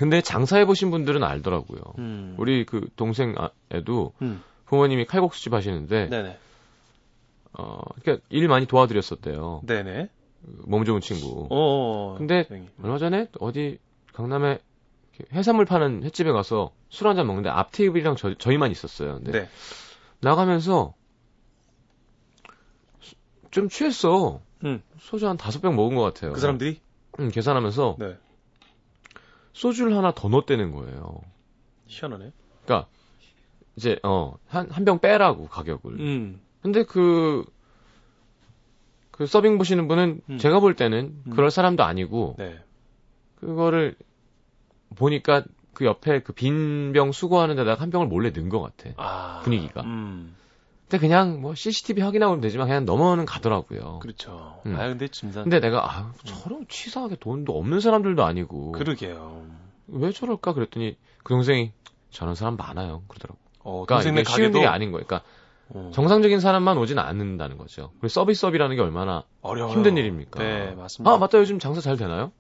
Speaker 1: 근데 장사해 보신 분들은 알더라고요.
Speaker 7: 음.
Speaker 1: 우리 그 동생 아- 애도
Speaker 7: 음.
Speaker 1: 부모님이 칼국수집 하시는데
Speaker 7: 네네.
Speaker 1: 어 그러니까 일 많이 도와드렸었대요.
Speaker 7: 네네.
Speaker 1: 몸 좋은 친구.
Speaker 7: 어.
Speaker 1: 근데
Speaker 7: 다행히.
Speaker 1: 얼마 전에 어디 강남에 해산물 파는 횟집에 가서 술 한잔 먹는데 앞 테이블이랑 저, 저희만 있었어요. 근데
Speaker 7: 네.
Speaker 1: 나가면서 수- 좀 취했어.
Speaker 7: 음.
Speaker 1: 소주 한 다섯 병 먹은 것 같아요.
Speaker 7: 그 사람들이
Speaker 1: 음, 계산하면서
Speaker 7: 네.
Speaker 1: 소주를 하나 더 넣었다는 거예요.
Speaker 7: 희한하네.
Speaker 1: 그러니까 이제 어한 한 병 빼라고 가격을.
Speaker 7: 음.
Speaker 1: 근데 그, 그 서빙 보시는 분은
Speaker 7: 음.
Speaker 1: 제가 볼 때는
Speaker 7: 음.
Speaker 1: 그럴 사람도 아니고
Speaker 7: 네.
Speaker 1: 그거를 보니까 그 옆에 그 빈 병 수거하는 데다가 한 병을 몰래 넣은 것 같아.
Speaker 7: 아.
Speaker 1: 분위기가.
Speaker 7: 음.
Speaker 1: 근데 그냥 뭐 CCTV 확인하고 면 되지만 그냥 넘어는 가더라고요.
Speaker 7: 그렇죠.
Speaker 1: 음.
Speaker 7: 아 근데 진짜
Speaker 1: 근데 내가 아 저런 치사하게 돈도 없는 사람들도 아니고
Speaker 7: 그러게요.
Speaker 1: 왜 저럴까 그랬더니 그 동생이 저런 사람 많아요 그러더라고.
Speaker 7: 어,
Speaker 1: 그러니까 이게 쉬운
Speaker 7: 가게도
Speaker 1: 일이 아닌 거예요. 그러니까
Speaker 7: 어,
Speaker 1: 정상적인 사람만 오진 않는다는 거죠. 그리고 서비스업이라는 게 얼마나
Speaker 7: 어려워요.
Speaker 1: 힘든 일입니까?
Speaker 7: 네, 맞습니다.
Speaker 1: 아 맞다 요즘 장사 잘 되나요?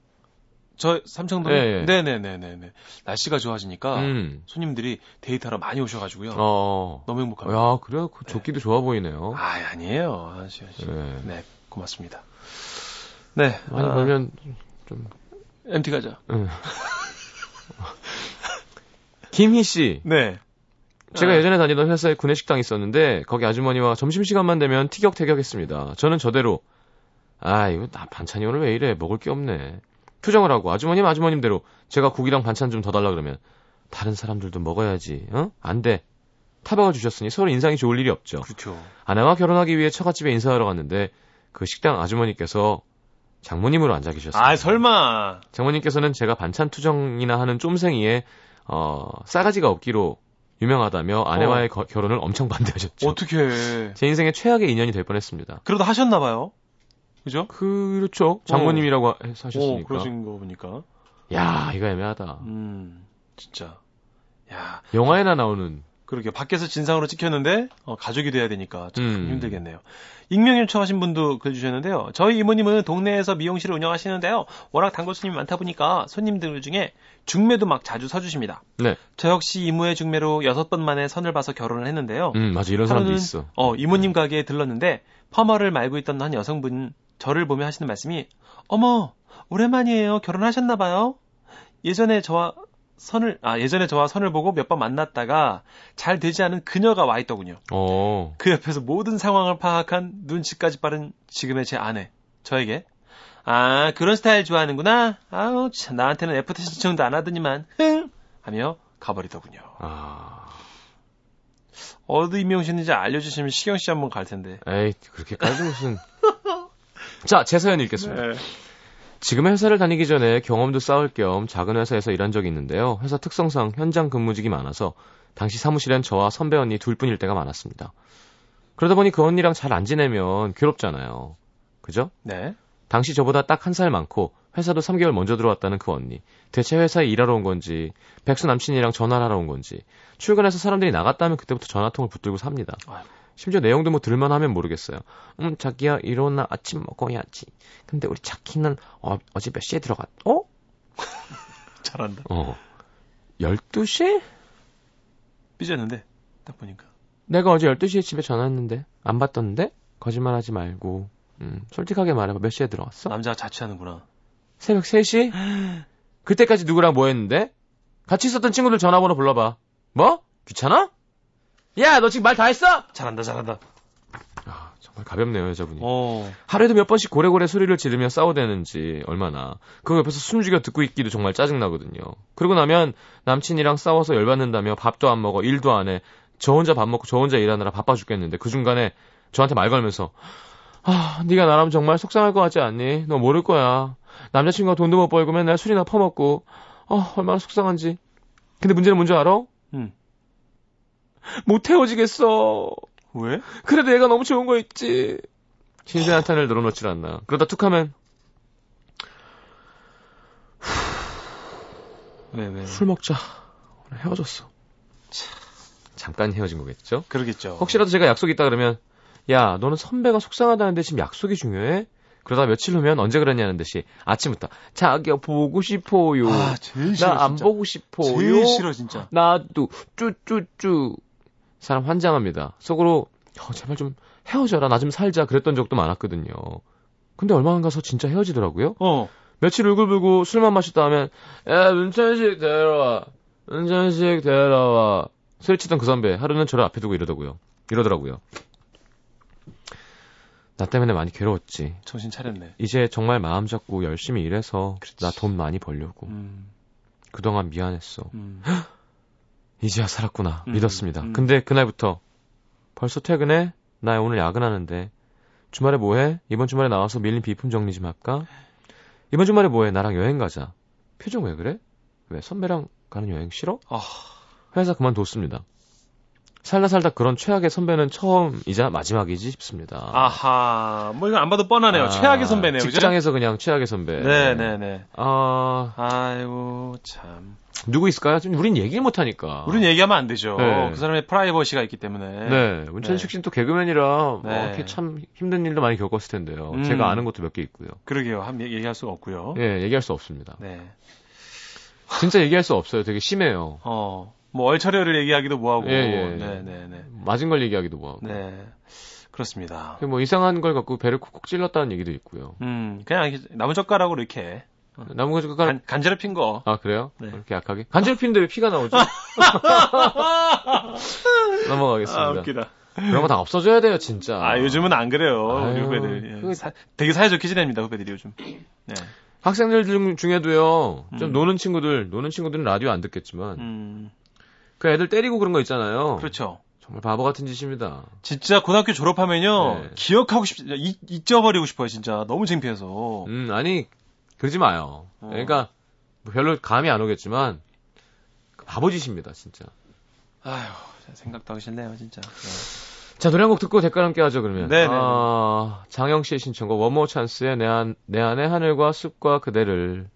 Speaker 7: 저 삼청동
Speaker 1: 네,
Speaker 7: 네, 네, 네, 네, 네. 날씨가 좋아지니까
Speaker 1: 음.
Speaker 7: 손님들이 데이트하러 많이 오셔가지고요.
Speaker 1: 어.
Speaker 7: 너무 행복합니다.
Speaker 1: 야 그래요. 그 조끼도 좋아 보이네요.
Speaker 7: 아, 아니에요. 아시.
Speaker 1: 네.
Speaker 7: 네, 고맙습니다. 네,
Speaker 1: 많이
Speaker 7: 아,
Speaker 1: 벌면
Speaker 7: MT 가자.
Speaker 1: 응. 김희 씨.
Speaker 7: 네.
Speaker 1: 제가
Speaker 7: 아.
Speaker 1: 예전에 다니던 회사에 구내식당이 있었는데 거기 아주머니와 점심 시간만 되면 티격태격했습니다. 저는 저대로 아 이거 나 반찬이 오늘 왜 이래 먹을 게 없네. 표정을 하고 아주머님 아주머님대로 제가 국이랑 반찬 좀 더 달라 그러면 다른 사람들도 먹어야지. 어? 안 돼. 타박을 주셨으니 서로 인상이 좋을 일이 없죠.
Speaker 7: 그렇죠.
Speaker 1: 아내와 결혼하기 위해 처갓집에 인사하러 갔는데 그 식당 아주머니께서 장모님으로 앉아 계셨어요.
Speaker 7: 아, 설마.
Speaker 1: 장모님께서는 제가 반찬 투정이나 하는 쫌생이에 어, 싸가지가 없기로 유명하다며 아내와의 거- 결혼을 엄청 반대하셨죠.
Speaker 7: 어떻게
Speaker 1: 제 인생의 최악의 인연이 될 뻔했습니다.
Speaker 7: 그래도 하셨나 봐요. 그죠?
Speaker 1: 그렇죠. 장모님이라고 해서
Speaker 7: 오,
Speaker 1: 하셨으니까.
Speaker 7: 그러신 거 보니까.
Speaker 1: 야, 이거 애매하다.
Speaker 7: 음, 진짜. 야,
Speaker 1: 영화에나 나오는
Speaker 7: 그러게. 밖에서 진상으로 찍혔는데, 어, 가족이 돼야 되니까 참
Speaker 1: 음.
Speaker 7: 힘들겠네요. 익명 요청하신 분도 글 주셨는데요. 저희 이모님은 동네에서 미용실을 운영하시는데요. 워낙 단골 손님이 많다 보니까 손님들 중에 중매도 막 자주 서주십니다.
Speaker 1: 네.
Speaker 7: 저 역시 이모의 중매로 여섯 번 만에 선을 봐서 결혼을 했는데요.
Speaker 1: 음, 맞아. 이런 사람도 있어.
Speaker 7: 어, 이모님 가게에 들렀는데 퍼머를 말고 있던 한 여성분 저를 보며 하시는 말씀이 어머 오랜만이에요 결혼하셨나 봐요 예전에 저와 선을 아 예전에 저와 선을 보고 몇 번 만났다가 잘 되지 않은 그녀가 와 있더군요
Speaker 1: 어.
Speaker 7: 그 옆에서 모든 상황을 파악한 눈치까지 빠른 지금의 제 아내 저에게 아 그런 스타일 좋아하는구나 아우 참 나한테는 애프터 신청도 안 하더니만 흥 하며 가버리더군요
Speaker 1: 아.
Speaker 7: 어디 미용실인지 알려주시면 시경 씨 한번 갈 텐데
Speaker 1: 에이, 그렇게까지 무슨. 자, 제 사연 읽겠습니다.
Speaker 7: 네.
Speaker 1: 지금 회사를 다니기 전에 경험도 쌓을 겸 작은 회사에서 일한 적이 있는데요. 회사 특성상 현장 근무직이 많아서 당시 사무실엔 저와 선배 언니 둘뿐일 때가 많았습니다. 그러다 보니 그 언니랑 잘 안 지내면 괴롭잖아요. 그죠?
Speaker 7: 네.
Speaker 1: 당시 저보다 딱 한 살 많고 회사도 3개월 먼저 들어왔다는 그 언니. 대체 회사에 일하러 온 건지, 백수 남친이랑 전화를 하러 온 건지, 출근해서 사람들이 나갔다면 그때부터 전화통을 붙들고 삽니다.
Speaker 7: 아이고.
Speaker 1: 심지어 내용도 뭐 들을만 하면 모르겠어요. 음, 자기야, 일어나 아침 먹어야지. 근데 우리 자기는 어, 어제 몇 시에 들어갔, 어?
Speaker 7: 잘한다.
Speaker 1: 어. 12시?
Speaker 7: 삐졌는데 딱 보니까
Speaker 1: 내가 어제 12시에 집에 전화했는데, 안 받던데? 거짓말 하지 말고, 음, 솔직하게 말해봐. 몇 시에 들어왔어?
Speaker 7: 남자가 자취하는구나.
Speaker 1: 새벽 3시? 그때까지 누구랑 뭐 했는데? 같이 있었던 친구들 전화번호 불러봐. 뭐? 귀찮아? 야, 너 지금 말 다 했어?
Speaker 7: 잘한다, 잘한다.
Speaker 1: 아, 정말 가볍네요, 여자분이.
Speaker 7: 어,
Speaker 1: 하루에도 몇 번씩 고래고래 소리를 지르며 싸워대는지 얼마나. 그 옆에서 숨죽여 듣고 있기도 정말 짜증나거든요. 그러고 나면 남친이랑 싸워서 열받는다며 밥도 안 먹어, 일도 안 해. 저 혼자 밥 먹고 저 혼자 일하느라 바빠 죽겠는데 그 중간에 저한테 말 걸면서 아, 네가 나라면 정말 속상할 것 같지 않니? 너 모를 거야. 남자친구가 돈도 못 벌고 맨날 술이나 퍼먹고 어, 얼마나 속상한지. 근데 문제는 뭔지 알아?
Speaker 7: 음.
Speaker 1: 못 헤어지겠어.
Speaker 7: 왜?
Speaker 1: 그래도 얘가 너무 좋은 거 있지. 신세 한탄을 늘어놓질 않나. 그러다 툭 하면
Speaker 7: 왜, 왜?
Speaker 1: 술 먹자. 오늘 헤어졌어. 잠깐 헤어진 거겠죠?
Speaker 7: 그러겠죠.
Speaker 1: 혹시라도 제가 약속 있다 그러면 야 너는 선배가 속상하다는데 지금 약속이 중요해? 그러다 며칠 후면 언제 그랬냐는 듯이 아침부터 자기야 보고 싶어요.
Speaker 7: 아, 제일 싫어.
Speaker 1: 나 안. 보고 싶어요.
Speaker 7: 제일 싫어, 진짜.
Speaker 1: 나도 쭈쭈쭈 사람 환장합니다. 속으로 어, 제발 좀 헤어져라 나 좀 살자 그랬던 적도 많았거든요. 근데 얼마 안 가서 진짜 헤어지더라고요.
Speaker 7: 어.
Speaker 1: 며칠 울고불고 술만 마셨다 하면 야 문천식 데려와 문천식 데려와 소리치던 그 선배 하루는 저를 앞에 두고 이러더고요 이러더라고요 나 때문에 많이 괴로웠지
Speaker 7: 정신 차렸네.
Speaker 1: 이제 정말 마음 잡고 열심히 일해서 나 돈 많이 벌려고
Speaker 7: 음,
Speaker 1: 그동안 미안했어
Speaker 7: 음.
Speaker 1: 이제야 살았구나
Speaker 7: 음,
Speaker 1: 믿었습니다
Speaker 7: 음.
Speaker 1: 근데 그날부터 벌써 퇴근해? 나 오늘 야근하는데 주말에 뭐해? 이번 주말에 나와서 밀린 비품 정리 좀 할까? 이번 주말에 뭐해? 나랑 여행 가자 표정 왜 그래? 왜 선배랑 가는 여행 싫어?
Speaker 7: 아.
Speaker 1: 회사 그만뒀습니다 살다 살다 그런 최악의 선배는 처음이자 마지막이지 싶습니다
Speaker 7: 아하. 뭐 이거 안 봐도 뻔하네요.
Speaker 1: 아,
Speaker 7: 최악의 선배네요. 그죠?
Speaker 1: 직장에서 그냥 최악의 선배
Speaker 7: 네네네.
Speaker 1: 아
Speaker 7: 아이고, 참.
Speaker 1: 누구 있을까요? 지금 우린 얘기를 못하니까
Speaker 7: 우린 얘기하면 안 되죠.
Speaker 1: 네.
Speaker 7: 그 사람의 프라이버시가 있기 때문에.
Speaker 1: 네, 문천식 씨는 또 개그맨이라
Speaker 7: 네.
Speaker 1: 어, 이렇게 참 힘든 일도 많이 겪었을 텐데요.
Speaker 7: 음.
Speaker 1: 제가 아는 것도 몇 개 있고요.
Speaker 7: 그러게요. 한 얘기할 수가 없고요.
Speaker 1: 예, 얘기할 수 없습니다.
Speaker 7: 네.
Speaker 1: 진짜 얘기할 수 없어요. 되게 심해요.
Speaker 7: 어, 뭐 얼차려를 얘기하기도 뭐하고.
Speaker 1: 예, 예.
Speaker 7: 네 네 네.
Speaker 1: 맞은 걸 얘기하기도 뭐하고.
Speaker 7: 네. 그렇습니다.
Speaker 1: 뭐 이상한 걸 갖고 배를 콕콕 찔렀다는 얘기도 있고요.
Speaker 7: 음, 그냥 이렇게 나무젓가락으로 이렇게
Speaker 1: 나무가 젓가락
Speaker 7: 간, 간지럽힌 거.
Speaker 1: 아 그래요?
Speaker 7: 네.
Speaker 1: 이렇게 약하게 간절피인데 왜 피가 나오죠? 넘어가겠습니다.
Speaker 7: 아, 웃기다.
Speaker 1: 그런 거 다 없어져야 돼요, 진짜.
Speaker 7: 아, 요즘은 안 그래요. 우리
Speaker 1: 아유,
Speaker 7: 후배들. 예.
Speaker 1: 그-
Speaker 7: 사- 되게 사이좋게 지냅니다, 후배들이 요즘. 네.
Speaker 1: 학생들 중, 중에도요, 좀
Speaker 7: 음.
Speaker 1: 노는 친구들, 노는 친구들은 라디오 안 듣겠지만,
Speaker 7: 음,
Speaker 1: 그 애들 때리고 그런 거 있잖아요.
Speaker 7: 그렇죠.
Speaker 1: 정말 바보 같은 짓입니다.
Speaker 7: 진짜 고등학교 졸업하면요
Speaker 1: 네.
Speaker 7: 기억하고 싶, 잊, 잊어버리고 싶어요 진짜 너무 창피해서.
Speaker 1: 음, 아니, 그러지 마요.
Speaker 7: 어.
Speaker 1: 그러니까, 뭐 별로 감이 안 오겠지만, 바보 짓입니다, 진짜.
Speaker 7: 아휴 생각도 하기 싫네요 진짜. 네.
Speaker 1: 자, 노래 한 곡 듣고 댓글 함께 하죠, 그러면.
Speaker 7: 네네.
Speaker 1: 아, 장영 씨의 신청곡, 원모 찬스의 내, 안, 내 안의 하늘과 숲과 그대를.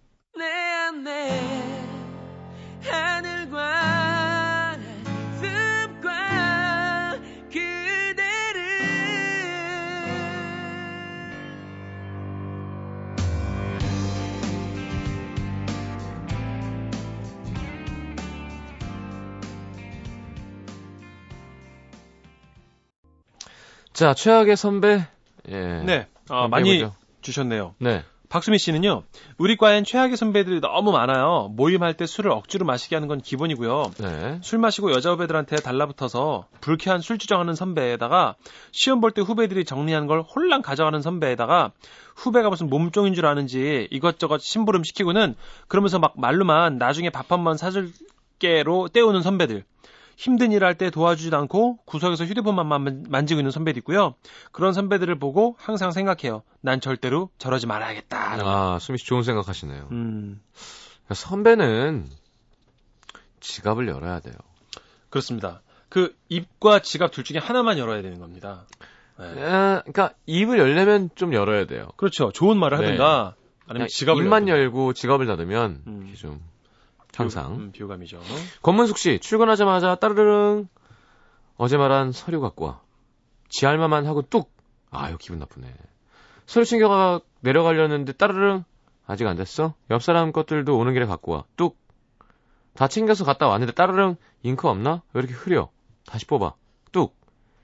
Speaker 1: 자, 최악의 선배. 예.
Speaker 7: 네, 아,
Speaker 1: 함께
Speaker 7: 많이
Speaker 1: 해보죠.
Speaker 7: 주셨네요.
Speaker 1: 네.
Speaker 7: 박수미 씨는요, 우리 과엔 최악의 선배들이 너무 많아요. 모임할 때 술을 억지로 마시게 하는 건 기본이고요.
Speaker 1: 네.
Speaker 7: 술 마시고 여자 후배들한테 달라붙어서 불쾌한 술 주정하는 선배에다가 시험 볼 때 후배들이 정리한 걸 홀랑 가져가는 선배에다가 후배가 무슨 몸종인 줄 아는지 이것저것 심부름 시키고는 그러면서 막 말로만 나중에 밥 한 번 사줄게로 때우는 선배들. 힘든 일 할 때 도와주지도 않고 구석에서 휴대폰만 만- 만지고 있는 선배도 있고요. 그런 선배들을 보고 항상 생각해요. 난 절대로 저러지 말아야겠다.
Speaker 1: 아, 수미 씨 좋은 생각 하시네요.
Speaker 7: 음,
Speaker 1: 선배는 지갑을 열어야 돼요.
Speaker 7: 그렇습니다. 그 입과 지갑 둘 중에 하나만 열어야 되는 겁니다. 네.
Speaker 1: 아, 그러니까 입을 열려면 좀 열어야 돼요.
Speaker 7: 그렇죠. 좋은 말을
Speaker 1: 네.
Speaker 7: 하든가 아니면
Speaker 1: 그냥
Speaker 7: 지갑을
Speaker 1: 입만. 열고 지갑을 닫으면
Speaker 7: 음.
Speaker 1: 좀 항상
Speaker 7: 음, 비호감이죠.
Speaker 1: 권문숙 씨 출근하자마자 따르릉. 어제 말한 서류 갖고 와. 지할만만 하고 뚝. 아유 기분 나쁘네. 서류 챙겨가 내려가려는데 따르릉. 아직 안 됐어? 옆 사람 것들도 오는 길에 갖고 와 뚝. 다 챙겨서 갔다 왔는데 따르릉. 잉크 없나? 왜 이렇게 흐려? 다시 뽑아. 뚝.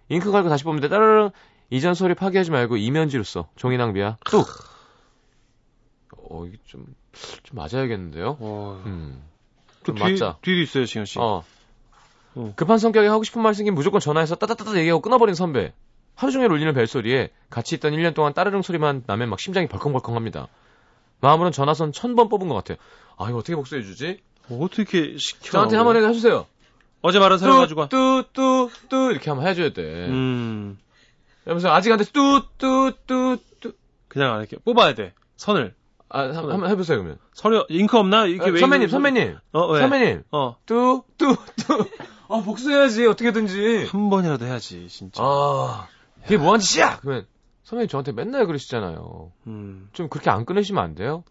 Speaker 1: 잉크 갈고 다시 뽑는데 따르릉. 이전 서류 파기하지 말고 이면지로 써. 종이 낭비야. 뚝. 어, 이게 좀, 좀 맞아야겠는데요?
Speaker 7: 어,
Speaker 1: 음. 또좀
Speaker 7: 뒤,
Speaker 1: 맞자.
Speaker 7: 뒤도 있어요, 신현 씨.
Speaker 1: 어.
Speaker 7: 어.
Speaker 1: 급한 성격에 하고 싶은 말 생긴 무조건 전화해서 따따따따 얘기하고 끊어버린 선배. 하루 종일 울리는 벨소리에 같이 있던 1년 동안 따르릉 소리만 나면 막 심장이 벌컹벌컹 합니다. 마음으로는 전화선 천 번 뽑은 것 같아요. 아, 이거 어떻게 복수해 주지?
Speaker 7: 어, 어떻게 시켜?
Speaker 1: 저한테 한 번 해주세요.
Speaker 7: 어제 말한 사람 가지고. 와.
Speaker 1: 뚜, 뚜, 뚜, 이렇게 한번 해줘야 돼.
Speaker 7: 음,
Speaker 1: 그러면서 아직 안 됐어. 뚜, 뚜, 뚜, 뚜.
Speaker 7: 그냥 이렇게 뽑아야 돼. 선을.
Speaker 1: 아, 한- 한번 해보세요, 그러면.
Speaker 7: 서류, 잉크 없나? 이렇게
Speaker 1: 어,
Speaker 7: 왜
Speaker 1: 선배님, 선배님.
Speaker 7: 어, 왜?
Speaker 1: 선배님.
Speaker 7: 어,
Speaker 1: 뚜, 뚜, 뚜. 아, 복수해야지, 어떻게든지.
Speaker 7: 한 번이라도 해야지, 진짜.
Speaker 1: 아, 이게 뭐한 짓이야! 그러면, 선배님 저한테 맨날 그러시잖아요.
Speaker 7: 음,
Speaker 1: 좀 그렇게 안 끊으시면 안 돼요?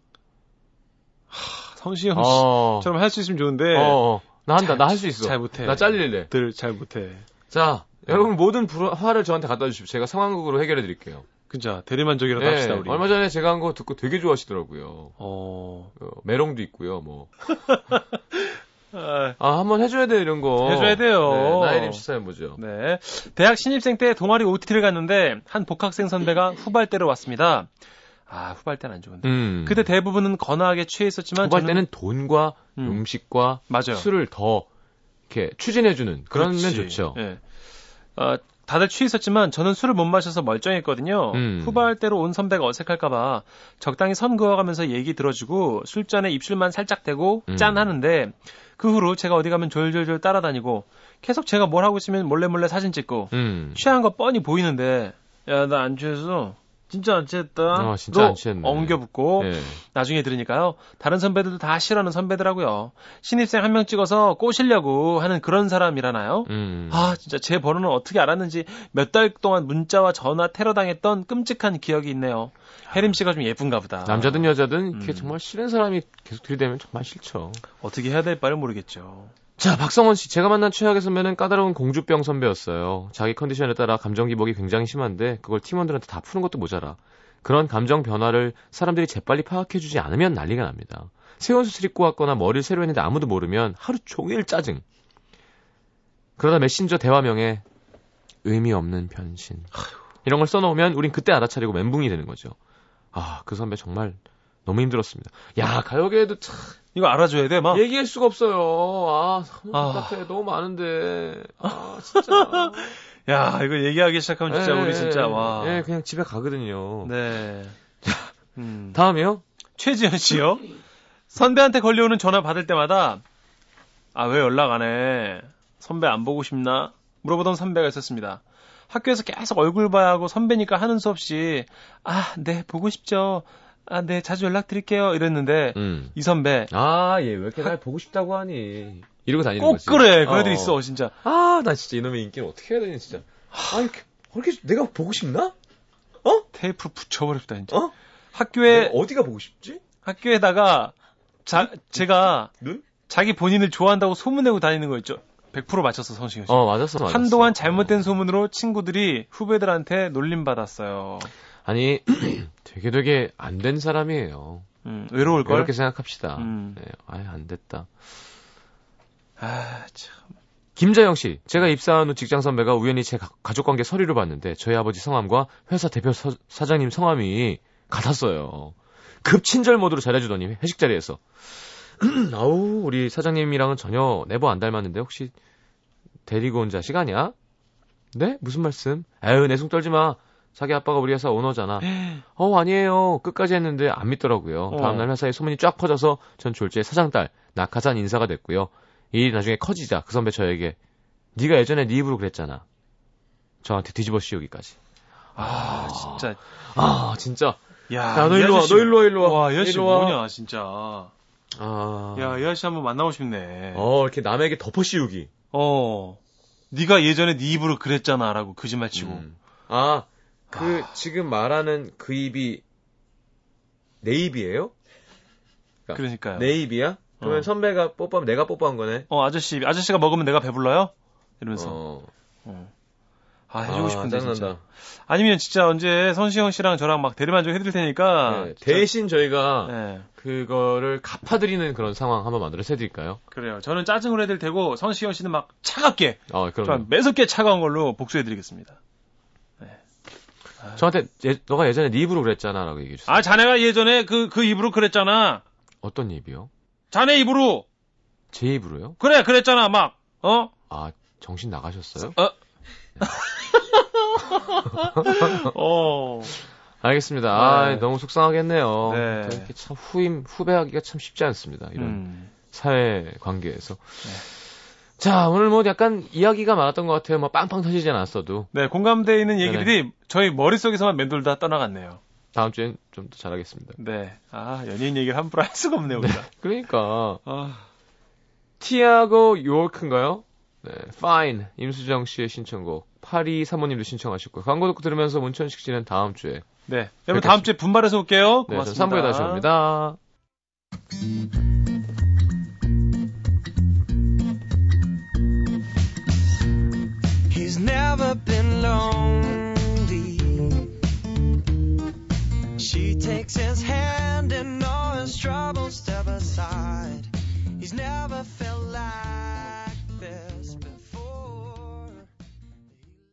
Speaker 7: 성시형
Speaker 1: 어,
Speaker 7: 씨처럼 할 수 있으면 좋은데.
Speaker 1: 어, 어. 나 한다, 나 할 수 있어.
Speaker 7: 잘 못해.
Speaker 1: 나 잘릴래.
Speaker 7: 들잘 못해.
Speaker 1: 자, 여러분 모든 불, 화를 저한테 갖다 주십시오. 제가 상황극으로 해결해 드릴게요.
Speaker 7: 그죠. 대리만족이라도 합시다, 우리.
Speaker 1: 네, 얼마 전에 제가 한 거 듣고 되게 좋아하시더라고요.
Speaker 7: 어,
Speaker 1: 어, 메롱도 있고요, 뭐.
Speaker 7: 아,
Speaker 1: 아, 한번 해줘야 돼, 이런 거.
Speaker 7: 해줘야 돼요.
Speaker 1: 네, 나이림 씨 사연 보죠.
Speaker 7: 네. 대학 신입생 때 동아리 OT를 갔는데 한 복학생 선배가 후발대로 왔습니다. 아, 후발대는 안 좋은데.
Speaker 1: 음.
Speaker 7: 그때 대부분은 건하게 취해 있었지만
Speaker 1: 후발
Speaker 7: 저는-
Speaker 1: 때는 돈과
Speaker 7: 음.
Speaker 1: 음. 식과
Speaker 7: 맞아요.
Speaker 1: 술을 더 이렇게 추진해주는 그러면
Speaker 7: 그렇지.
Speaker 1: 좋죠.
Speaker 7: 예. 어, 다들 취해 있었지만 저는 술을 못 마셔서 멀쩡했거든요.
Speaker 1: 음.
Speaker 7: 후발대로 온 선배가 어색할까봐 적당히 선 그어가면서 얘기 들어주고 술잔에 입술만 살짝 대고
Speaker 1: 음.
Speaker 7: 짠 하는데 그 후로 제가 어디 가면 졸졸졸 따라다니고 계속 제가 뭘 하고 있으면 몰래 몰래 사진 찍고
Speaker 1: 음.
Speaker 7: 취한 거 뻔히 보이는데 야 나 안 취했어 진짜 안 취했다
Speaker 1: 어, 진짜 안 취했네.
Speaker 7: 엉겨 붙고
Speaker 1: 예.
Speaker 7: 나중에 들으니까요 다른 선배들도 다 싫어하는 선배더라고요 신입생 한 명 찍어서 꼬시려고 하는 그런 사람이라나요
Speaker 1: 음.
Speaker 7: 아 진짜 제 번호는 어떻게 알았는지 몇 달 동안 문자와 전화 테러 당했던 끔찍한 기억이 있네요 혜림 씨가 좀 예쁜가 보다
Speaker 1: 남자든 여자든 이렇게
Speaker 7: 음.
Speaker 1: 정말 싫은 사람이 계속 들이대면 정말 싫죠.
Speaker 7: 어떻게 해야 될 바를 모르겠죠
Speaker 1: 자, 박성원 씨. 제가 만난 최악의 선배는 까다로운 공주병 선배였어요. 자기 컨디션에 따라 감정 기복이 굉장히 심한데 그걸 팀원들한테 다 푸는 것도 모자라. 그런 감정 변화를 사람들이 재빨리 파악해주지 않으면 난리가 납니다. 새 옷을 입고 왔거나 머리를 새로 했는데 아무도 모르면 하루 종일 짜증. 그러다 메신저 대화명에 의미 없는 변신. 이런 걸 써놓으면 우린 그때 알아차리고 멘붕이 되는 거죠. 아, 그 선배 정말 너무 힘들었습니다. 야, 가요계에도 참
Speaker 7: 이거 알아줘야 돼 막
Speaker 1: 얘기할 수가 없어요. 아, 너무
Speaker 7: 아.
Speaker 1: 답답해. 너무 많은데. 아, 진짜.
Speaker 7: 야, 이거 얘기하기 시작하면 진짜
Speaker 1: 예,
Speaker 7: 우리 진짜 와.
Speaker 1: 예, 그냥 집에 가거든요.
Speaker 7: 네. 음.
Speaker 1: 다음이요.
Speaker 7: 최지현 씨요. 선배한테 걸려오는 전화 받을 때마다 아 왜 연락 안 해? 선배 안 보고 싶나? 물어보던 선배가 있었습니다. 학교에서 계속 얼굴 봐야 하고 선배니까 하는 수 없이 아 네 보고 싶죠. 아 네 자주 연락드릴게요 이랬는데
Speaker 1: 음.
Speaker 7: 이 선배
Speaker 1: 아, 얘 왜 이렇게 날 보고 싶다고 하니? 이러고 다니는
Speaker 7: 꼭
Speaker 1: 거지.
Speaker 7: 그래 그
Speaker 1: 어.
Speaker 7: 애들 있어 진짜
Speaker 1: 아, 나 진짜 이놈의 인기는 어떻게 해야 되니, 진짜. 아, 이렇게, 이렇게 내가 보고 싶나?
Speaker 7: 테이프로 붙여버립다 진짜.
Speaker 1: 어?
Speaker 7: 학교에
Speaker 1: 어디가 보고 싶지?
Speaker 7: 학교에다가 자 제가
Speaker 1: 눈?
Speaker 7: 자기 본인을 좋아한다고 소문내고 다니는 거 있죠. 100% 맞췄어 성시경 씨.
Speaker 1: 어, 맞았어, 맞았어.
Speaker 7: 한동안 잘못된 소문으로 친구들이 후배들한테 놀림 받았어요.
Speaker 1: 아니, 되게 되게 안 된 사람이에요.
Speaker 7: 음, 외로울 걸.
Speaker 1: 그렇게 생각합시다.
Speaker 7: 음.
Speaker 1: 네, 아예 안 됐다.
Speaker 7: 아, 참.
Speaker 1: 김자영 씨, 제가 입사한 후 직장 선배가 우연히 제 가- 가족 관계 서류를 봤는데 저희 아버지 성함과 회사 대표 서- 사장님 성함이 같았어요. 급 친절 모드로 잘해주더니 회식 자리에서 아우 우리 사장님이랑은 전혀 내버 안 닮았는데 혹시 데리고 온 자식 아니야? 네? 무슨 말씀? 에휴 내숭 떨지 마. 자기 아빠가 우리 회사 오너잖아. 어 아니에요. 끝까지 했는데 안 믿더라고요.
Speaker 7: 어.
Speaker 1: 다음날 회사에 소문이 쫙 퍼져서 전 졸지에 사장딸 낙하산 인사가 됐고요. 이 일이 나중에 커지자 그 선배 저에게 네가 예전에 네 입으로 그랬잖아. 저한테 뒤집어 씌우기까지.
Speaker 7: 아, 진짜.
Speaker 1: 아 진짜.
Speaker 7: 야, 야너이
Speaker 1: 일로 와. 너 일로 와. 일로 와.
Speaker 7: 와,
Speaker 1: 와.
Speaker 7: 뭐냐, 진짜.
Speaker 1: 아.
Speaker 7: 야, 이 아저씨 한번 만나고 싶네.
Speaker 1: 어 이렇게 남에게 덮어 씌우기.
Speaker 7: 어. 네가 예전에 네 입으로 그랬잖아라고 거짓말 치고.
Speaker 1: 음. 아, 그 지금 말하는 그 입이 내 입이에요?
Speaker 7: 그러니까 요.
Speaker 1: 내 입이야? 그러면
Speaker 7: 어.
Speaker 1: 선배가 뽀뽀하면 내가 뽀뽀한 거네.
Speaker 7: 어, 아저씨, 아저씨가 먹으면 내가 배불러요? 이러면서.
Speaker 1: 어.
Speaker 7: 어. 아, 해주고 싶은데, 진짜. 아니면 진짜 언제 선시영 씨랑 저랑 막 대리만족 해드릴 테니까.
Speaker 1: 네, 대신 저희가
Speaker 7: 네,
Speaker 1: 그거를 갚아드리는 그런 상황 한번 만들어서 해드릴까요?
Speaker 7: 그래요. 저는 짜증을 해드릴 테고, 선시영 씨는 막 차갑게,
Speaker 1: 어, 그럼
Speaker 7: 좀 매섭게 차가운 걸로 복수해드리겠습니다.
Speaker 1: 저한테 예, 너가 예전에 네 입으로 그랬잖아라고 얘기해 주세요.
Speaker 7: 아, 자네가 예전에 그, 그 입으로 그랬잖아.
Speaker 1: 어떤 입이요?
Speaker 7: 자네 입으로.
Speaker 1: 제 입으로요?
Speaker 7: 그래, 그랬잖아, 막. 어?
Speaker 1: 아 정신 나가셨어요?
Speaker 7: 어.
Speaker 1: 알겠습니다. 아
Speaker 7: 네.
Speaker 1: 너무 속상하겠네요.
Speaker 7: 네.
Speaker 1: 저 이렇게 참 후임 후배하기가 참 쉽지 않습니다. 이런
Speaker 7: 음.
Speaker 1: 사회 관계에서. 자, 오늘 뭐 약간 이야기가 많았던 것 같아요. 뭐 빵빵 터지진 않았어도.
Speaker 7: 네, 공감대 있는 얘기들이 저희 머릿속에서만 맴돌다 떠나갔네요.
Speaker 1: 다음 주엔 좀 더 잘하겠습니다.
Speaker 7: 네. 아, 연예인 얘기를 함부로 할 수가 없네요, 우리가.
Speaker 1: 그러니까.
Speaker 7: 아,
Speaker 1: 티아고 요크인가요? 네, Fine. 임수정 씨의 신청곡. 82 사모님도 신청하셨고. 광고 듣고 들으면서 문천식 씨는 다음 주에.
Speaker 7: 네. 여러분 다음 주에 분발해서 올게요.
Speaker 1: 네, 전
Speaker 7: 고맙습니다.
Speaker 1: 3부에 다시 옵니다.
Speaker 8: never been lonely. She takes his hand and all his troubles step aside. He's never felt like.